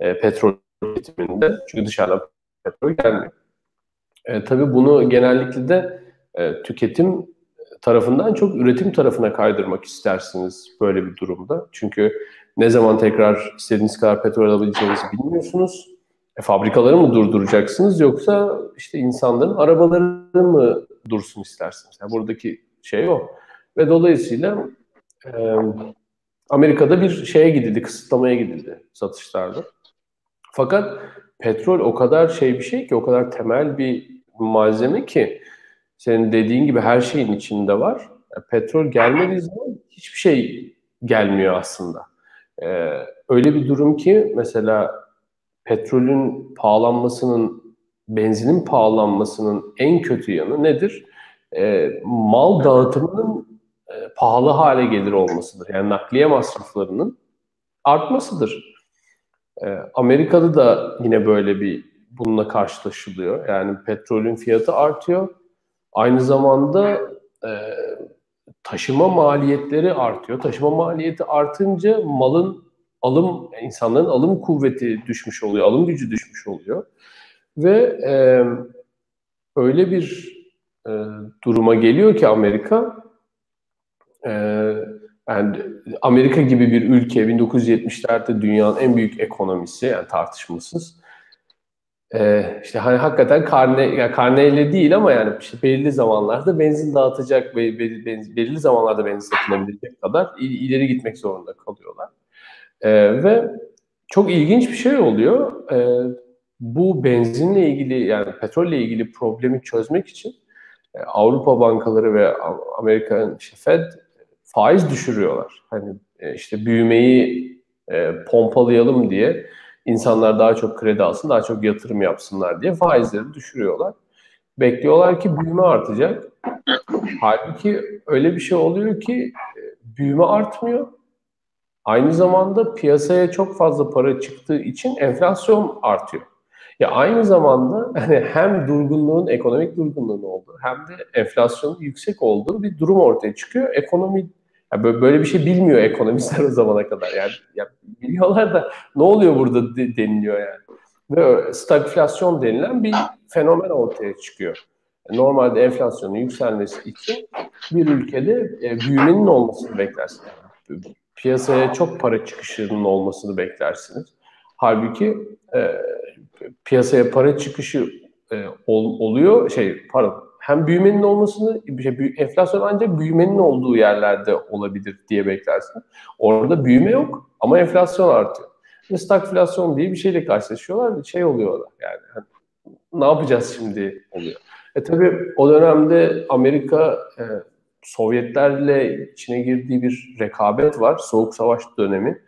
e, petrol üretiminde. Çünkü dışarıdan petrol gelmiyor. E, tabii bunu genellikle de e, tüketim tarafından çok üretim tarafına kaydırmak istersiniz böyle bir durumda. Çünkü ne zaman tekrar istediğiniz kadar petrol alabileceğinizi bilmiyorsunuz. E, fabrikaları mı durduracaksınız yoksa işte insanların arabaları mı dursun istersiniz? Yani buradaki şey o. Ve dolayısıyla e, Amerika'da bir şeye gidildi, kısıtlamaya gidildi satışlarda. Fakat petrol o kadar şey bir şey ki, o kadar temel bir malzeme ki senin dediğin gibi her şeyin içinde var. Yani petrol gelmediği zaman hiçbir şey gelmiyor aslında. Ee, öyle bir durum ki mesela petrolün pahalanmasının, benzinin pahalanmasının en kötü yanı nedir? Ee, mal dağıtımının e, pahalı hale gelir olmasıdır. Yani nakliye masraflarının artmasıdır. Ee, Amerika'da da yine böyle bir bununla karşılaşılıyor. Yani petrolün fiyatı artıyor. Aynı zamanda e, taşıma maliyetleri artıyor. Taşıma maliyeti artınca malın alım insanların alım kuvveti düşmüş oluyor, alım gücü düşmüş oluyor ve e, öyle bir e, duruma geliyor ki Amerika e, yani Amerika gibi bir ülke 1970'lerde dünyanın en büyük ekonomisi yani tartışmasız. Ee, işte hani hakikaten karne yani karneyle değil ama yani işte belirli zamanlarda benzin dağıtacak ve belirli zamanlarda benzin satılabilecek kadar ileri gitmek zorunda kalıyorlar. Ee, ve çok ilginç bir şey oluyor. Ee, bu benzinle ilgili yani petrolle ilgili problemi çözmek için e, Avrupa bankaları ve Amerika'nın işte Fed faiz düşürüyorlar. Hani e, işte büyümeyi e, pompalayalım diye insanlar daha çok kredi alsın, daha çok yatırım yapsınlar diye faizleri düşürüyorlar. Bekliyorlar ki büyüme artacak. Halbuki öyle bir şey oluyor ki büyüme artmıyor. Aynı zamanda piyasaya çok fazla para çıktığı için enflasyon artıyor. Ya aynı zamanda hani hem durgunluğun, ekonomik durgunluğun olduğu hem de enflasyonun yüksek olduğu bir durum ortaya çıkıyor. Ekonomi yani böyle bir şey bilmiyor ekonomistler o zamana kadar. Yani, yani biliyorlar da ne oluyor burada de, deniliyor yani. Ve stagflasyon denilen bir fenomen ortaya çıkıyor. Normalde enflasyonun yükselmesi için bir ülkede e, büyümenin olmasını beklersiniz. Piyasaya çok para çıkışının olmasını beklersiniz. Halbuki e, piyasaya para çıkışı e, ol, oluyor şey para hem büyümenin olmasını şey, enflasyon ancak büyümenin olduğu yerlerde olabilir diye beklersin. Orada büyüme yok ama enflasyon artıyor. Ve stagflasyon diye bir şeyle karşılaşıyorlar. Şey oluyorlar yani hani, ne yapacağız şimdi oluyor. E tabi o dönemde Amerika e, Sovyetlerle içine girdiği bir rekabet var. Soğuk Savaş dönemi.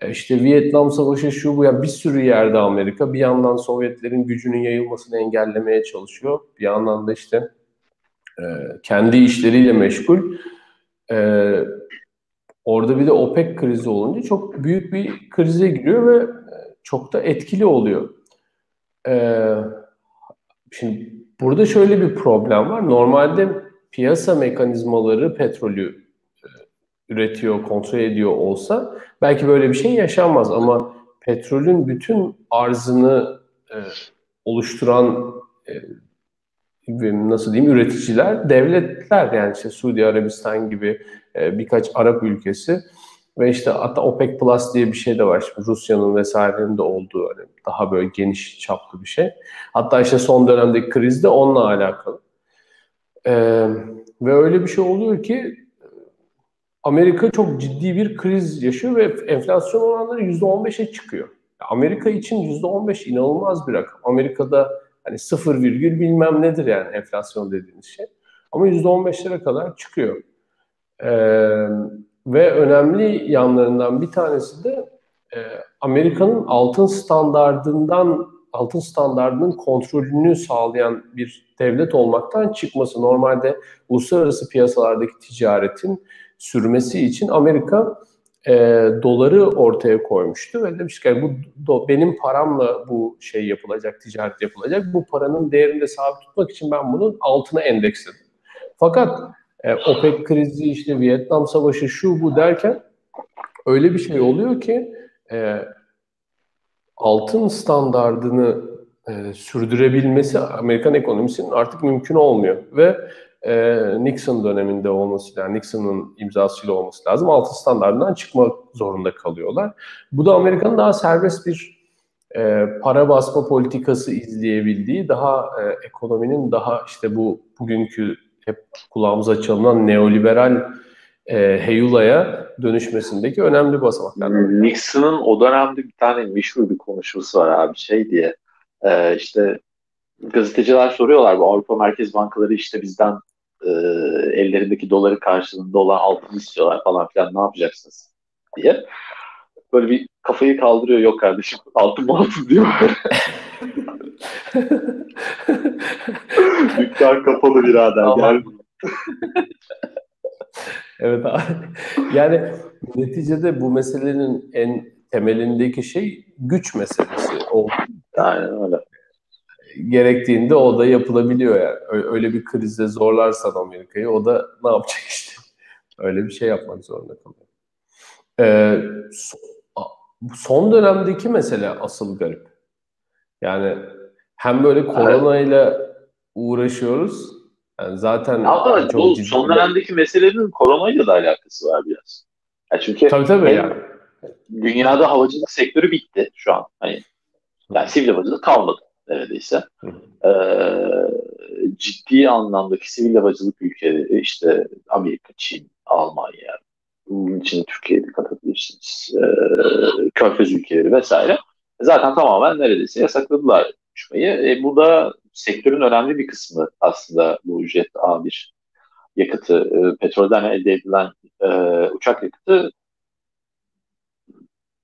E işte Vietnam Savaşı şu bu ya bir sürü yerde Amerika bir yandan Sovyetlerin gücünün yayılmasını engellemeye çalışıyor. Bir yandan da işte e, kendi işleriyle meşgul. E, orada bir de OPEC krizi olunca çok büyük bir krize giriyor ve çok da etkili oluyor. E, şimdi burada şöyle bir problem var. Normalde piyasa mekanizmaları petrolü üretiyor, kontrol ediyor olsa belki böyle bir şey yaşanmaz ama petrolün bütün arzını e, oluşturan e, nasıl diyeyim üreticiler, devletler yani işte Suudi Arabistan gibi e, birkaç Arap ülkesi ve işte hatta OPEC Plus diye bir şey de var. Şimdi Rusya'nın vesairenin de olduğu hani daha böyle geniş çaplı bir şey. Hatta işte son dönemdeki kriz de onunla alakalı. Ee, ve öyle bir şey oluyor ki Amerika çok ciddi bir kriz yaşıyor ve enflasyon oranları %15'e çıkıyor. Amerika için %15 inanılmaz bir rakam. Amerika'da hani 0 virgül bilmem nedir yani enflasyon dediğimiz şey. Ama %15'lere kadar çıkıyor. Ee, ve önemli yanlarından bir tanesi de e, Amerika'nın altın standardından altın standartının kontrolünü sağlayan bir devlet olmaktan çıkması. Normalde uluslararası piyasalardaki ticaretin sürmesi için Amerika e, doları ortaya koymuştu ve demiş ki bu do, benim paramla bu şey yapılacak, ticaret yapılacak. Bu paranın değerini de sabit tutmak için ben bunu altına endeksledim. Fakat e, OPEC krizi işte Vietnam Savaşı şu bu derken öyle bir şey oluyor ki e, altın standardını e, sürdürebilmesi Amerikan ekonomisinin artık mümkün olmuyor ve e, Nixon döneminde olması yani Nixon'ın imzasıyla olması lazım. Altın standartından çıkmak zorunda kalıyorlar. Bu da Amerika'nın daha serbest bir e, para basma politikası izleyebildiği, daha e, ekonominin daha işte bu bugünkü hep kulağımıza çalınan neoliberal e, heyulaya dönüşmesindeki önemli basamaklar. Nixon'ın o dönemde bir tane meşhur bir konuşması var abi şey diye e, işte gazeteciler soruyorlar bu Avrupa Merkez Bankaları işte bizden e, ellerindeki doları karşılığında olan altın istiyorlar falan filan ne yapacaksınız diye. Böyle bir kafayı kaldırıyor yok kardeşim altın mı altın diyor. [LAUGHS] Dükkan kapalı birader. Gel. evet abi. Yani neticede bu meselenin en temelindeki şey güç meselesi. O, Aynen öyle gerektiğinde o da yapılabiliyor yani. Öyle bir krizde zorlarsan Amerika'yı o da ne yapacak işte. [LAUGHS] Öyle bir şey yapmak zorunda kalıyor. Ee, son dönemdeki mesele asıl garip. Yani hem böyle koronayla uğraşıyoruz. Yani zaten Ama çok bu son dönemdeki meselenin koronayla da alakası var biraz. Yani çünkü tabii tabii yani. Dünyada havacılık sektörü bitti şu an. Hani yani sivil havacılık kalmadı neredeyse. Ee, ciddi anlamdaki sivil havacılık ülkeleri işte Amerika, Çin, Almanya, bunun için Türkiye'de katabilirsiniz. Ee, Körfez ülkeleri vesaire. Zaten tamamen neredeyse yasakladılar uçmayı. E, burada sektörün önemli bir kısmı aslında bu ücret A1 yakıtı, e, petrolden elde edilen e, uçak yakıtı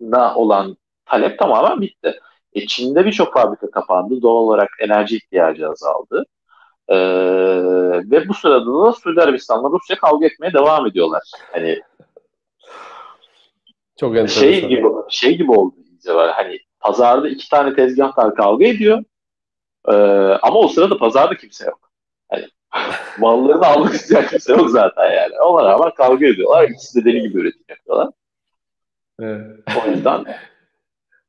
na olan talep tamamen bitti. E, Çin'de birçok fabrika kapandı. Doğal olarak enerji ihtiyacı azaldı. Ee, ve bu sırada da Suudi Arabistan'la Rusya kavga etmeye devam ediyorlar. Hani çok enteresan. Şey gibi, şey gibi oldu iyice var. Hani pazarda iki tane tezgahlar kavga ediyor. Ee, ama o sırada pazarda kimse yok. Hani [LAUGHS] mallarını almak isteyen kimse yok zaten yani. Ona rağmen kavga ediyorlar. İkisi de deli gibi üretim yapıyorlar. Evet. O yüzden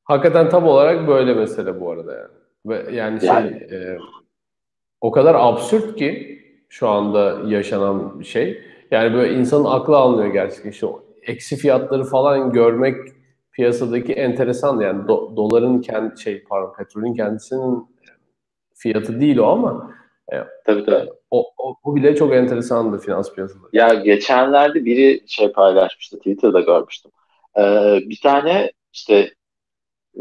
Hakikaten tam olarak böyle mesele bu arada yani. Ve yani şey yani. E, o kadar absürt ki şu anda yaşanan bir şey. Yani böyle insanın aklı almıyor gerçekten. İşte eksi fiyatları falan görmek piyasadaki enteresan yani do, doların kendi şey pardon petrolün kendisinin fiyatı değil o ama e, tabii tabii. O, o, o bile çok enteresandı finans piyasaları. Ya geçenlerde biri şey paylaşmıştı Twitter'da görmüştüm. Ee, bir tane işte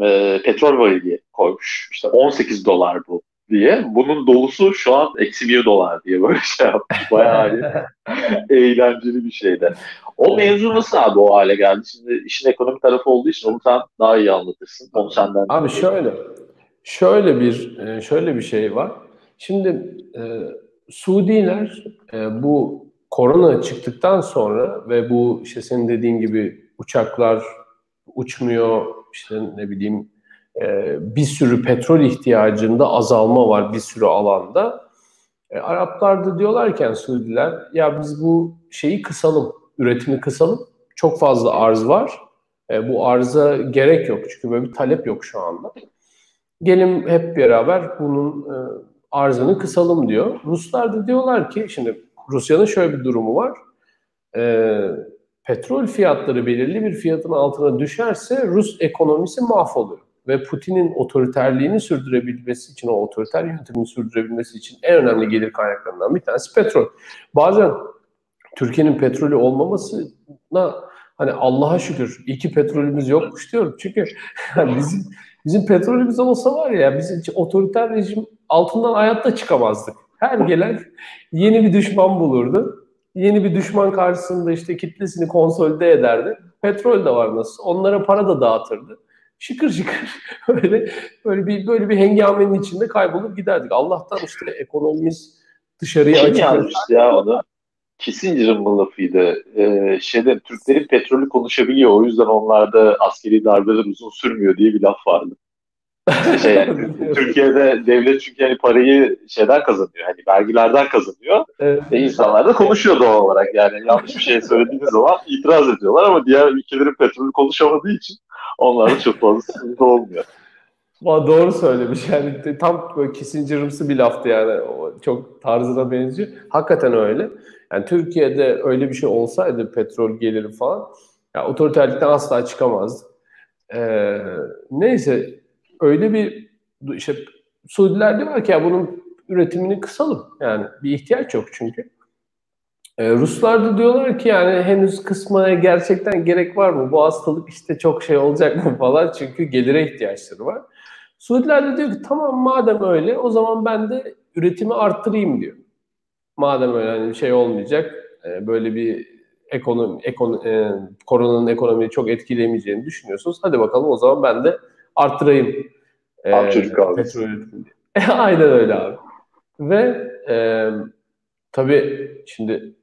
e, petrol varili koymuş. İşte 18 dolar bu diye. Bunun dolusu şu an eksi 1 dolar diye böyle şey yapmış. Bayağı [LAUGHS] eğlenceli bir şeydi. O mevzu nasıl abi o hale geldi? Şimdi işin ekonomik tarafı olduğu için onu sen daha iyi anlatırsın. Onu senden. Abi şöyle. Şöyle bir e, şöyle bir şey var. Şimdi e, Suudiler e, bu korona çıktıktan sonra ve bu işte senin dediğin gibi uçaklar uçmuyor, işte ne bileyim e, bir sürü petrol ihtiyacında azalma var bir sürü alanda. E, Araplar da diyorlarken Suudiler ya biz bu şeyi kısalım, üretimi kısalım. Çok fazla arz var. E, bu arıza gerek yok çünkü böyle bir talep yok şu anda. Gelin hep beraber bunun e, arzını kısalım diyor. Ruslar da diyorlar ki şimdi Rusya'nın şöyle bir durumu var. E, petrol fiyatları belirli bir fiyatın altına düşerse Rus ekonomisi mahvoluyor. Ve Putin'in otoriterliğini sürdürebilmesi için, o otoriter yönetimini sürdürebilmesi için en önemli gelir kaynaklarından bir tanesi petrol. Bazen Türkiye'nin petrolü olmamasına hani Allah'a şükür iki petrolümüz yokmuş diyorum. Çünkü [LAUGHS] bizim bizim petrolümüz olsa var ya bizim otoriter rejim altından hayatta çıkamazdık. Her gelen yeni bir düşman bulurdu yeni bir düşman karşısında işte kitlesini konsolide ederdi. Petrol de var nasıl. Onlara para da dağıtırdı. Şıkır şıkır [LAUGHS] böyle böyle bir böyle bir hengamenin içinde kaybolup giderdik. Allah'tan işte ekonomimiz dışarıya Kim yazmıştı ya onu? Kissinger'ın mı lafıydı? Ee, şeyde Türklerin petrolü konuşabiliyor. O yüzden onlarda askeri darbeler uzun sürmüyor diye bir laf vardı [LAUGHS] şey yani, Türkiye'de devlet çünkü yani parayı şeyden kazanıyor. Hani vergilerden kazanıyor. Evet. Ve insanlar da konuşuyor doğal olarak. Yani yanlış bir şey söylediğiniz zaman itiraz ediyorlar ama diğer ülkelerin petrolü konuşamadığı için onlarda çok fazla sıkıntı olmuyor. Ama doğru söylemiş. Yani tam böyle Kissinger'ımsı bir laftı yani. O çok tarzına benziyor. Hakikaten öyle. Yani Türkiye'de öyle bir şey olsaydı petrol geliri falan ya otoriterlikten asla çıkamazdı. Ee, neyse öyle bir işte Suudiler diyorlar ki ya bunun üretimini kısalım. Yani bir ihtiyaç yok çünkü. Ee, Ruslar da diyorlar ki yani henüz kısmaya gerçekten gerek var mı? Bu hastalık işte çok şey olacak mı [LAUGHS] falan çünkü gelire ihtiyaçları var. Suudiler de diyor ki tamam madem öyle o zaman ben de üretimi arttırayım diyor. Madem öyle hani şey olmayacak e, böyle bir ekonomi, ekonomi e, koronanın ekonomiyi çok etkilemeyeceğini düşünüyorsunuz. Hadi bakalım o zaman ben de arttırayım. Abi çocuk abi. [LAUGHS] Aynen öyle abi. Ve e, tabii şimdi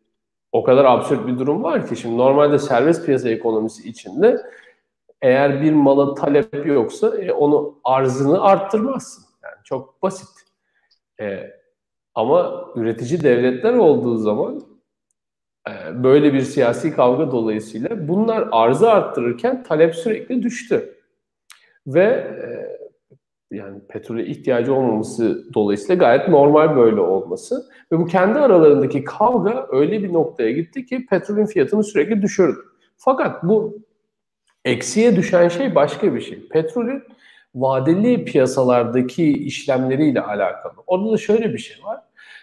o kadar absürt bir durum var ki şimdi normalde serbest piyasa ekonomisi içinde eğer bir mala talep yoksa e, onu arzını arttırmazsın. Yani çok basit. E, ama üretici devletler olduğu zaman e, böyle bir siyasi kavga dolayısıyla bunlar arzı arttırırken talep sürekli düştü. Ve e, yani petrole ihtiyacı olmaması dolayısıyla gayet normal böyle olması. Ve bu kendi aralarındaki kavga öyle bir noktaya gitti ki petrolün fiyatını sürekli düşürdü. Fakat bu eksiye düşen şey başka bir şey. Petrolün vadeli piyasalardaki işlemleriyle alakalı. Orada da şöyle bir şey var.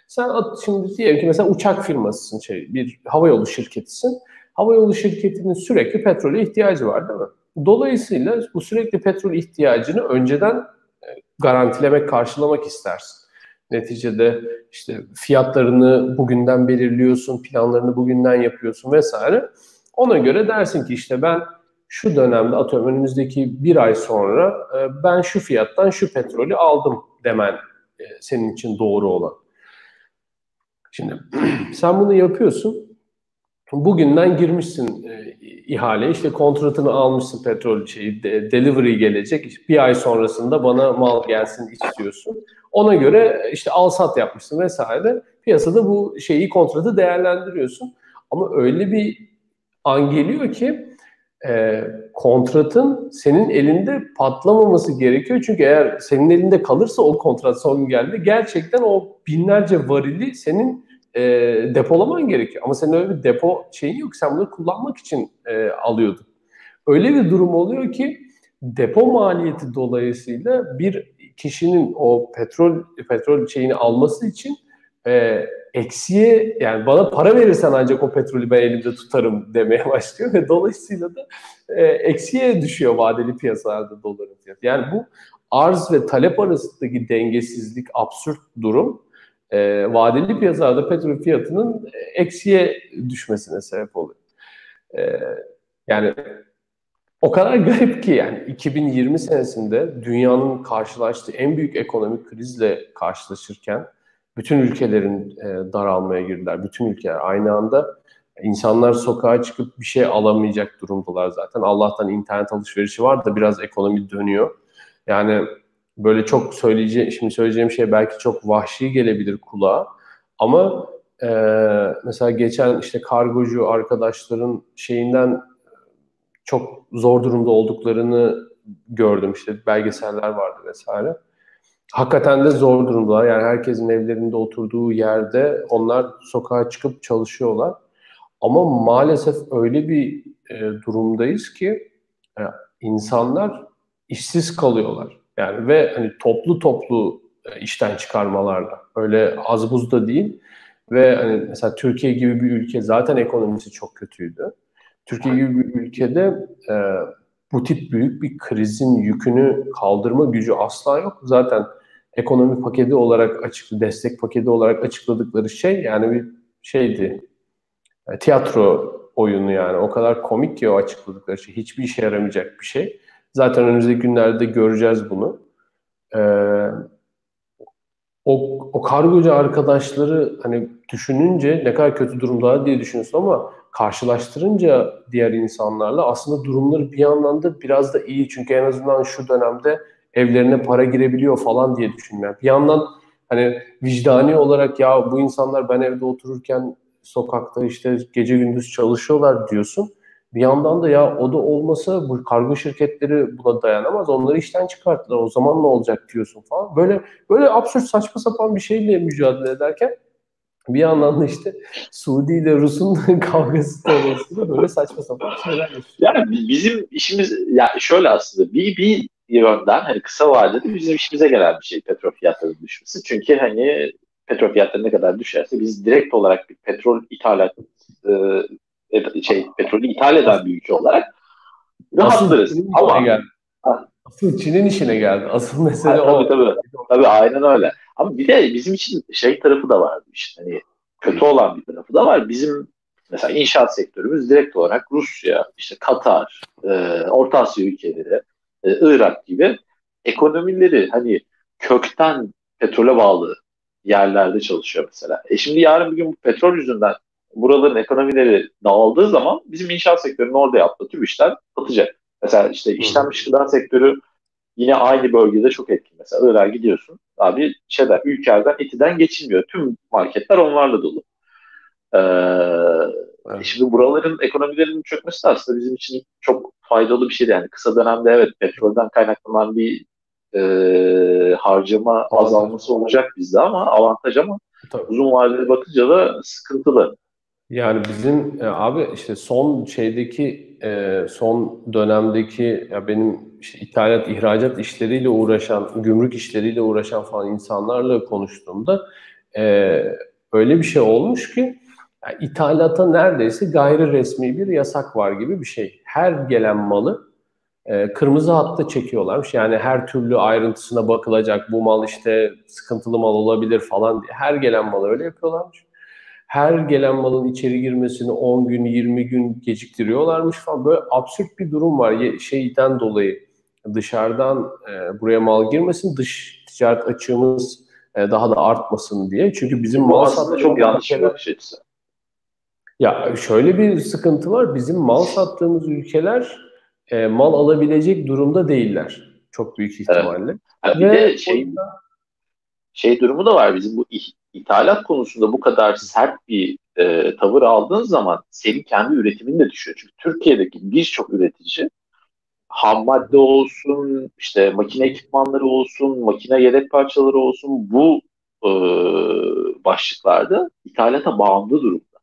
Sen şimdi diyelim ki mesela uçak firmasısın, şey, bir havayolu şirketisin. Havayolu şirketinin sürekli petrole ihtiyacı var değil mi? Dolayısıyla bu sürekli petrol ihtiyacını önceden e, garantilemek, karşılamak istersin. Neticede işte fiyatlarını bugünden belirliyorsun, planlarını bugünden yapıyorsun vesaire. Ona göre dersin ki işte ben şu dönemde atıyorum önümüzdeki bir ay sonra e, ben şu fiyattan şu petrolü aldım demen e, senin için doğru olan. Şimdi [CLEARS THROAT] sen bunu yapıyorsun. Bugünden girmişsin e, ihale, işte kontratını almışsın petrol şeyi, de, delivery gelecek. Bir ay sonrasında bana mal gelsin istiyorsun. Ona göre işte al sat yapmışsın vesaire. Piyasada bu şeyi kontratı değerlendiriyorsun. Ama öyle bir an geliyor ki e, kontratın senin elinde patlamaması gerekiyor. Çünkü eğer senin elinde kalırsa o kontrat son geldi gerçekten o binlerce varili senin e, depolaman gerekiyor. Ama senin öyle bir depo şeyin yok. Sen bunları kullanmak için e, alıyordun. Öyle bir durum oluyor ki depo maliyeti dolayısıyla bir kişinin o petrol petrol şeyini alması için e, eksiye yani bana para verirsen ancak o petrolü ben elimde tutarım demeye [LAUGHS] başlıyor ve dolayısıyla da e, eksiye düşüyor vadeli piyasalarda doların fiyatı. Yani bu arz ve talep arasındaki dengesizlik, absürt durum e, vadeli piyasalarda petrol fiyatının eksiye düşmesine sebep oluyor. E, yani o kadar garip ki yani 2020 senesinde dünyanın karşılaştığı en büyük ekonomik krizle karşılaşırken bütün ülkelerin e, daralmaya girdiler. Bütün ülkeler aynı anda. İnsanlar sokağa çıkıp bir şey alamayacak durumdalar zaten. Allah'tan internet alışverişi var da biraz ekonomi dönüyor. Yani böyle çok söyleyeceğim, şimdi söyleyeceğim şey belki çok vahşi gelebilir kulağa. Ama e, mesela geçen işte kargocu arkadaşların şeyinden çok zor durumda olduklarını gördüm. İşte belgeseller vardı vesaire hakikaten de zor durumdalar. Yani herkesin evlerinde oturduğu yerde onlar sokağa çıkıp çalışıyorlar. Ama maalesef öyle bir e, durumdayız ki e, insanlar işsiz kalıyorlar. Yani ve hani toplu toplu e, işten çıkarmalarla. Öyle az buz da değil. Ve hani mesela Türkiye gibi bir ülke zaten ekonomisi çok kötüydü. Türkiye gibi bir ülkede e, bu tip büyük bir krizin yükünü kaldırma gücü asla yok. Zaten ekonomi paketi olarak açık destek paketi olarak açıkladıkları şey yani bir şeydi. E, tiyatro oyunu yani. O kadar komik ki o açıkladıkları şey. Hiçbir işe yaramayacak bir şey. Zaten önümüzdeki günlerde göreceğiz bunu. Ee, o, o kargocu arkadaşları hani düşününce ne kadar kötü durumda diye düşünüyorsun ama karşılaştırınca diğer insanlarla aslında durumları bir yandan da biraz da iyi. Çünkü en azından şu dönemde evlerine para girebiliyor falan diye düşünmüyorum. Bir yandan hani vicdani olarak ya bu insanlar ben evde otururken sokakta işte gece gündüz çalışıyorlar diyorsun. Bir yandan da ya o da olmasa bu kargo şirketleri buna dayanamaz. Onları işten çıkarttılar. O zaman ne olacak diyorsun falan. Böyle böyle absürt saçma sapan bir şeyle mücadele ederken bir yandan da işte Suudi ile Rus'un [LAUGHS] kavgası dolayısıyla böyle saçma sapan şeyler. Yani bizim işimiz ya şöyle aslında bir bir yönden hani kısa vadede bizim işimize gelen bir şey petrol fiyatlarının düşmesi. Çünkü hani petrol fiyatları ne kadar düşerse biz direkt olarak bir petrol ithalat e, şey petrolü ithal eden bir ülke olarak rahatlarız. Ama geldi. Asıl Çin'in işine geldi. Asıl mesele ha, o. Tabii, tabii. tabii aynen öyle. Ama bir de bizim için şey tarafı da var. İşte hani kötü olan bir tarafı da var. Bizim mesela inşaat sektörümüz direkt olarak Rusya, işte Katar, e, Orta Asya ülkeleri, e, Irak gibi ekonomileri hani kökten petrole bağlı yerlerde çalışıyor mesela. E şimdi yarın bir gün bu petrol yüzünden buraların ekonomileri dağıldığı zaman bizim inşaat sektörünün orada yaptığı tüm işler batacak. Mesela işte işlenmiş gıda sektörü yine aynı bölgede çok etkin. Mesela Irak'a gidiyorsun. Abi şeyden, ülkelerden etiden geçilmiyor. Tüm marketler onlarla dolu. Ee, evet. Şimdi buraların ekonomilerinin çökmesi de aslında bizim için çok faydalı bir şey. Yani kısa dönemde evet petrolden kaynaklanan bir e, harcama azalması olacak bizde ama avantaj ama Tabii. uzun vadeli bakınca da sıkıntılı. Yani bizim e, abi işte son şeydeki e, son dönemdeki ya benim işte ithalat ihracat işleriyle uğraşan gümrük işleriyle uğraşan falan insanlarla konuştuğumda e, öyle bir şey olmuş ki yani ithalata neredeyse gayri resmi bir yasak var gibi bir şey. Her gelen malı e, kırmızı hatta çekiyorlarmış. Yani her türlü ayrıntısına bakılacak. Bu mal işte sıkıntılı mal olabilir falan diye. Her gelen malı öyle yapıyorlarmış. Her gelen malın içeri girmesini 10 gün, 20 gün geciktiriyorlarmış falan. Böyle absürt bir durum var şeyden dolayı. Dışarıdan e, buraya mal girmesin, dış ticaret açığımız e, daha da artmasın diye. Çünkü bizim Bu mal aslında çok yanlış bir bakış açısı. Ya şöyle bir sıkıntı var. Bizim mal sattığımız ülkeler e, mal alabilecek durumda değiller. Çok büyük ihtimalle. Evet. bir Ve de şey, yüzden... şey durumu da var bizim bu ithalat konusunda bu kadar sert bir e, tavır aldığın zaman senin kendi üretimin de düşüyor. Çünkü Türkiye'deki birçok üretici ham madde olsun, işte makine ekipmanları olsun, makine yedek parçaları olsun bu e, başlıklarda ithalata bağımlı durumda.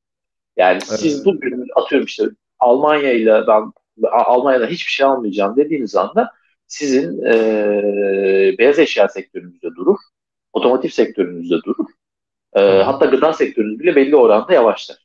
Yani evet. siz bugün atıyorum işte Almanya ile ben Almanya'dan hiçbir şey almayacağım dediğiniz anda sizin e, beyaz eşya sektörünüzde durur, otomotiv sektörünüzde durur. E, hatta gıda sektörünüz bile belli oranda yavaşlar.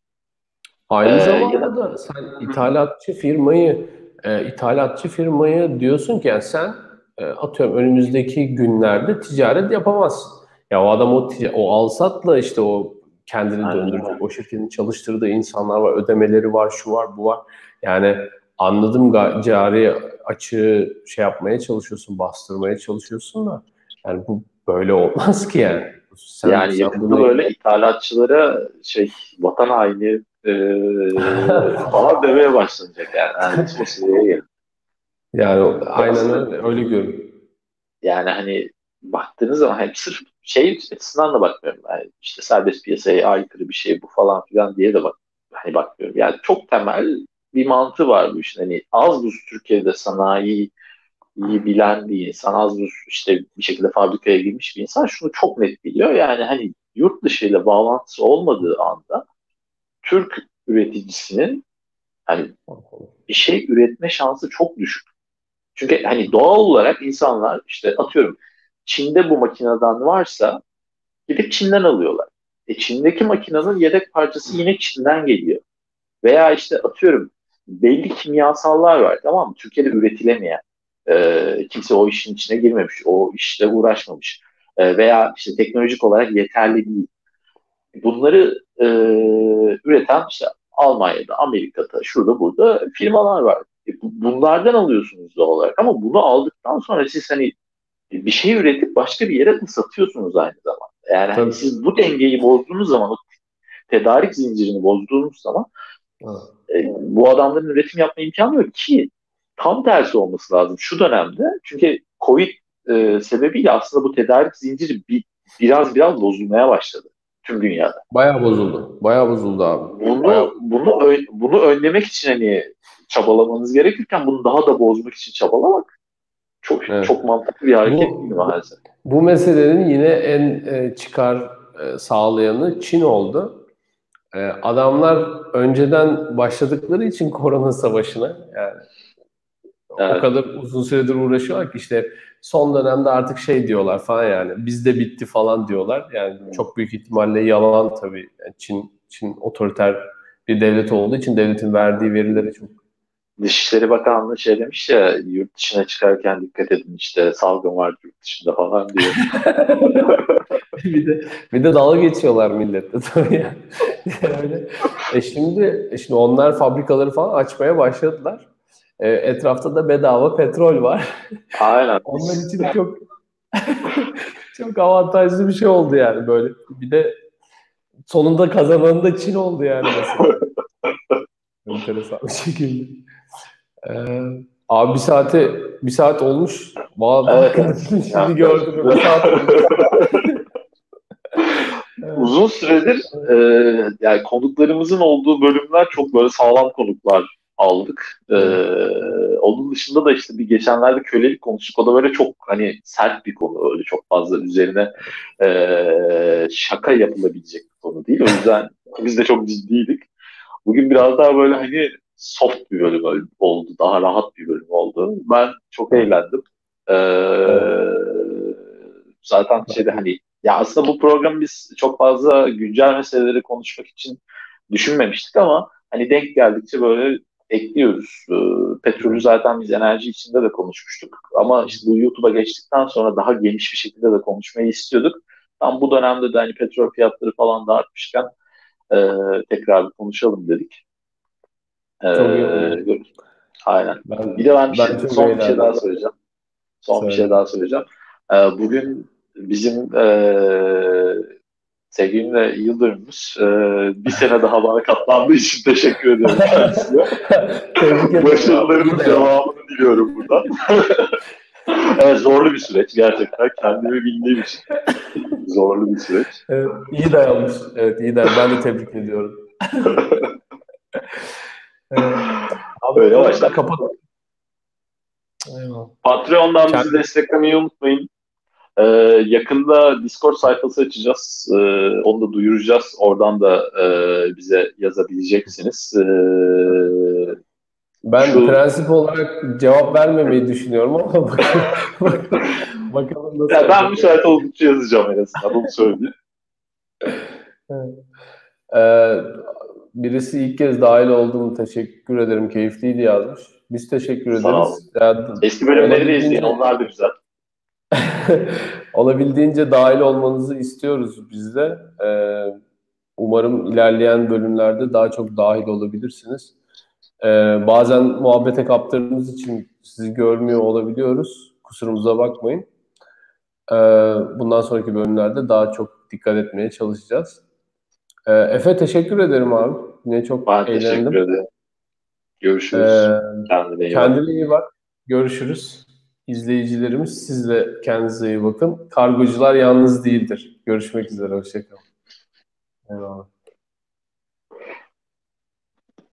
Aynı ee, zamanda da sen ithalatçı firmayı e, ithalatçı firmayı diyorsun ki yani sen e, atıyorum önümüzdeki günlerde ticaret yapamazsın. Ya o adam o, o alsatla işte o kendini Aynen. döndürecek. O şirketin çalıştırdığı insanlar var, ödemeleri var, şu var, bu var. Yani anladım cari açığı şey yapmaya çalışıyorsun, bastırmaya çalışıyorsun da yani bu böyle olmaz ki yani. Sen, yani yakında bunu... böyle ithalatçılara şey vatan haini e, [LAUGHS] falan demeye başlanacak yani. yani [LAUGHS] o seviyeye Yani aynen öyle, görünüyor. Yani hani baktığınız zaman hep sırf şey açısından da bakmıyorum. Yani işte serbest piyasaya aykırı bir şey bu falan filan diye de bak hani bakmıyorum. Yani çok temel bir mantığı var bu işin. Hani az buz Türkiye'de sanayi iyi bilen bir insan, az buz işte bir şekilde fabrikaya girmiş bir insan şunu çok net biliyor. Yani hani yurt dışı ile bağlantısı olmadığı anda Türk üreticisinin hani bir şey üretme şansı çok düşük. Çünkü hani doğal olarak insanlar işte atıyorum Çin'de bu makineden varsa gidip Çin'den alıyorlar. E Çin'deki makinenin yedek parçası yine Çin'den geliyor. Veya işte atıyorum belli kimyasallar var tamam mı? Türkiye'de üretilemeyen. E, kimse o işin içine girmemiş. O işte uğraşmamış. E, veya işte teknolojik olarak yeterli değil. Bunları e, üreten işte Almanya'da, Amerika'da, şurada burada firmalar var. E, bunlardan alıyorsunuz doğal olarak. Ama bunu aldıktan sonra siz hani bir şey üretip başka bir yere de satıyorsunuz aynı zamanda. Yani hani siz bu dengeyi bozduğunuz zaman, o tedarik zincirini bozduğunuz zaman e, bu adamların üretim yapma imkanı yok ki tam tersi olması lazım şu dönemde. Çünkü Covid e, sebebiyle aslında bu tedarik zinciri bir, biraz biraz bozulmaya başladı tüm dünyada. Bayağı bozuldu. Bayağı bozuldu abi. Bunu Bayağı... bunu bunu önlemek için hani çabalamanız gerekirken bunu daha da bozmak için çabalamak çok evet. çok mantıklı bir hareket bu, değil maalesef? Bu meselenin yine en e, çıkar e, sağlayanı Çin oldu. E, adamlar önceden başladıkları için korona savaşına yani evet. o kadar uzun süredir uğraşıyorlar ki işte son dönemde artık şey diyorlar falan yani bizde bitti falan diyorlar. Yani hmm. çok büyük ihtimalle yalan tabii. Yani Çin Çin otoriter bir devlet olduğu için devletin verdiği verilere çok Dışişleri Bakanlığı şey demiş ya yurt dışına çıkarken dikkat edin işte salgın var yurt dışında falan diyor. [LAUGHS] bir de bir de dalga geçiyorlar millette tabii yani. [LAUGHS] [LAUGHS] yani e şimdi e şimdi onlar fabrikaları falan açmaya başladılar. E, etrafta da bedava petrol var. Aynen. [LAUGHS] Onlar için çok çok avantajlı bir şey oldu yani böyle. Bir de sonunda kazanan da Çin oldu yani mesela. [LAUGHS] Enteresan bir şekilde. Ee, abi bir saate bir saat olmuş. Vallahi evet. [LAUGHS] şimdi ya, gördüm. Bir saat olmuş. Uzun süredir e, yani konuklarımızın olduğu bölümler çok böyle sağlam konuklar aldık. E, onun dışında da işte bir geçenlerde kölelik konuştuk. O da böyle çok hani sert bir konu. Öyle çok fazla üzerine e, şaka yapılabilecek bir konu değil. O yüzden [LAUGHS] biz de çok ciddiydik. Bugün biraz daha böyle hani soft bir bölüm oldu. Daha rahat bir bölüm oldu. Ben çok eğlendim. Ee, zaten şeyde hani ya aslında bu programı biz çok fazla güncel meseleleri konuşmak için düşünmemiştik ama hani denk geldikçe böyle ekliyoruz. E, petrolü zaten biz enerji içinde de konuşmuştuk. Ama işte bu YouTube'a geçtikten sonra daha geniş bir şekilde de konuşmayı istiyorduk. Tam bu dönemde de hani petrol fiyatları falan da artmışken e, tekrar bir konuşalım dedik. E, iyi Aynen. Ben, bir de ben, bir ben şey, son bir şey daha söyleyeceğim. Son Söyle. bir şey daha söyleyeceğim. E, bugün bizim e, sevgilimle Yıldırım'ız. E, bir sene daha bana katlandığı için teşekkür ediyorum kendisine. [LAUGHS] Başarılarımın devamını diliyorum buradan. [LAUGHS] evet zorlu bir süreç gerçekten. Kendimi bildiğim için zorlu bir süreç. Evet, iyi dayanmış. Evet iyi dayanmış. Ben de tebrik ediyorum. [LAUGHS] evet. Abi, Öyle başla. Kapat. Patreon'dan Kendi... bizi desteklemeyi unutmayın. Ee, yakında Discord sayfası açacağız. Ee, onu da duyuracağız. Oradan da e, bize yazabileceksiniz. Ee, ben şu... prensip olarak cevap vermemeyi düşünüyorum ama [LAUGHS] bakalım, bakalım nasıl. Ya ben müsait oldukça yazacağım en azından. Onu söyleyeyim. Ee, birisi ilk kez dahil olduğunu teşekkür ederim. Keyifliydi yazmış. Biz teşekkür ederiz. Yani, Eski bölümleri de izleyin. Onlar da güzel. [LAUGHS] olabildiğince dahil olmanızı istiyoruz biz de. Ee, umarım ilerleyen bölümlerde daha çok dahil olabilirsiniz. Ee, bazen muhabbete kaptırdığımız için sizi görmüyor olabiliyoruz. Kusurumuza bakmayın. Ee, bundan sonraki bölümlerde daha çok dikkat etmeye çalışacağız. Ee, Efe teşekkür ederim abi. Yine çok ben eğlendim. teşekkür ederim. Görüşürüz. Ee, kendine iyi kendine iyi bak. Görüşürüz. İzleyicilerimiz siz de kendinize iyi bakın. Kargocular yalnız değildir. Görüşmek üzere. Hoşçakalın. Eyvallah.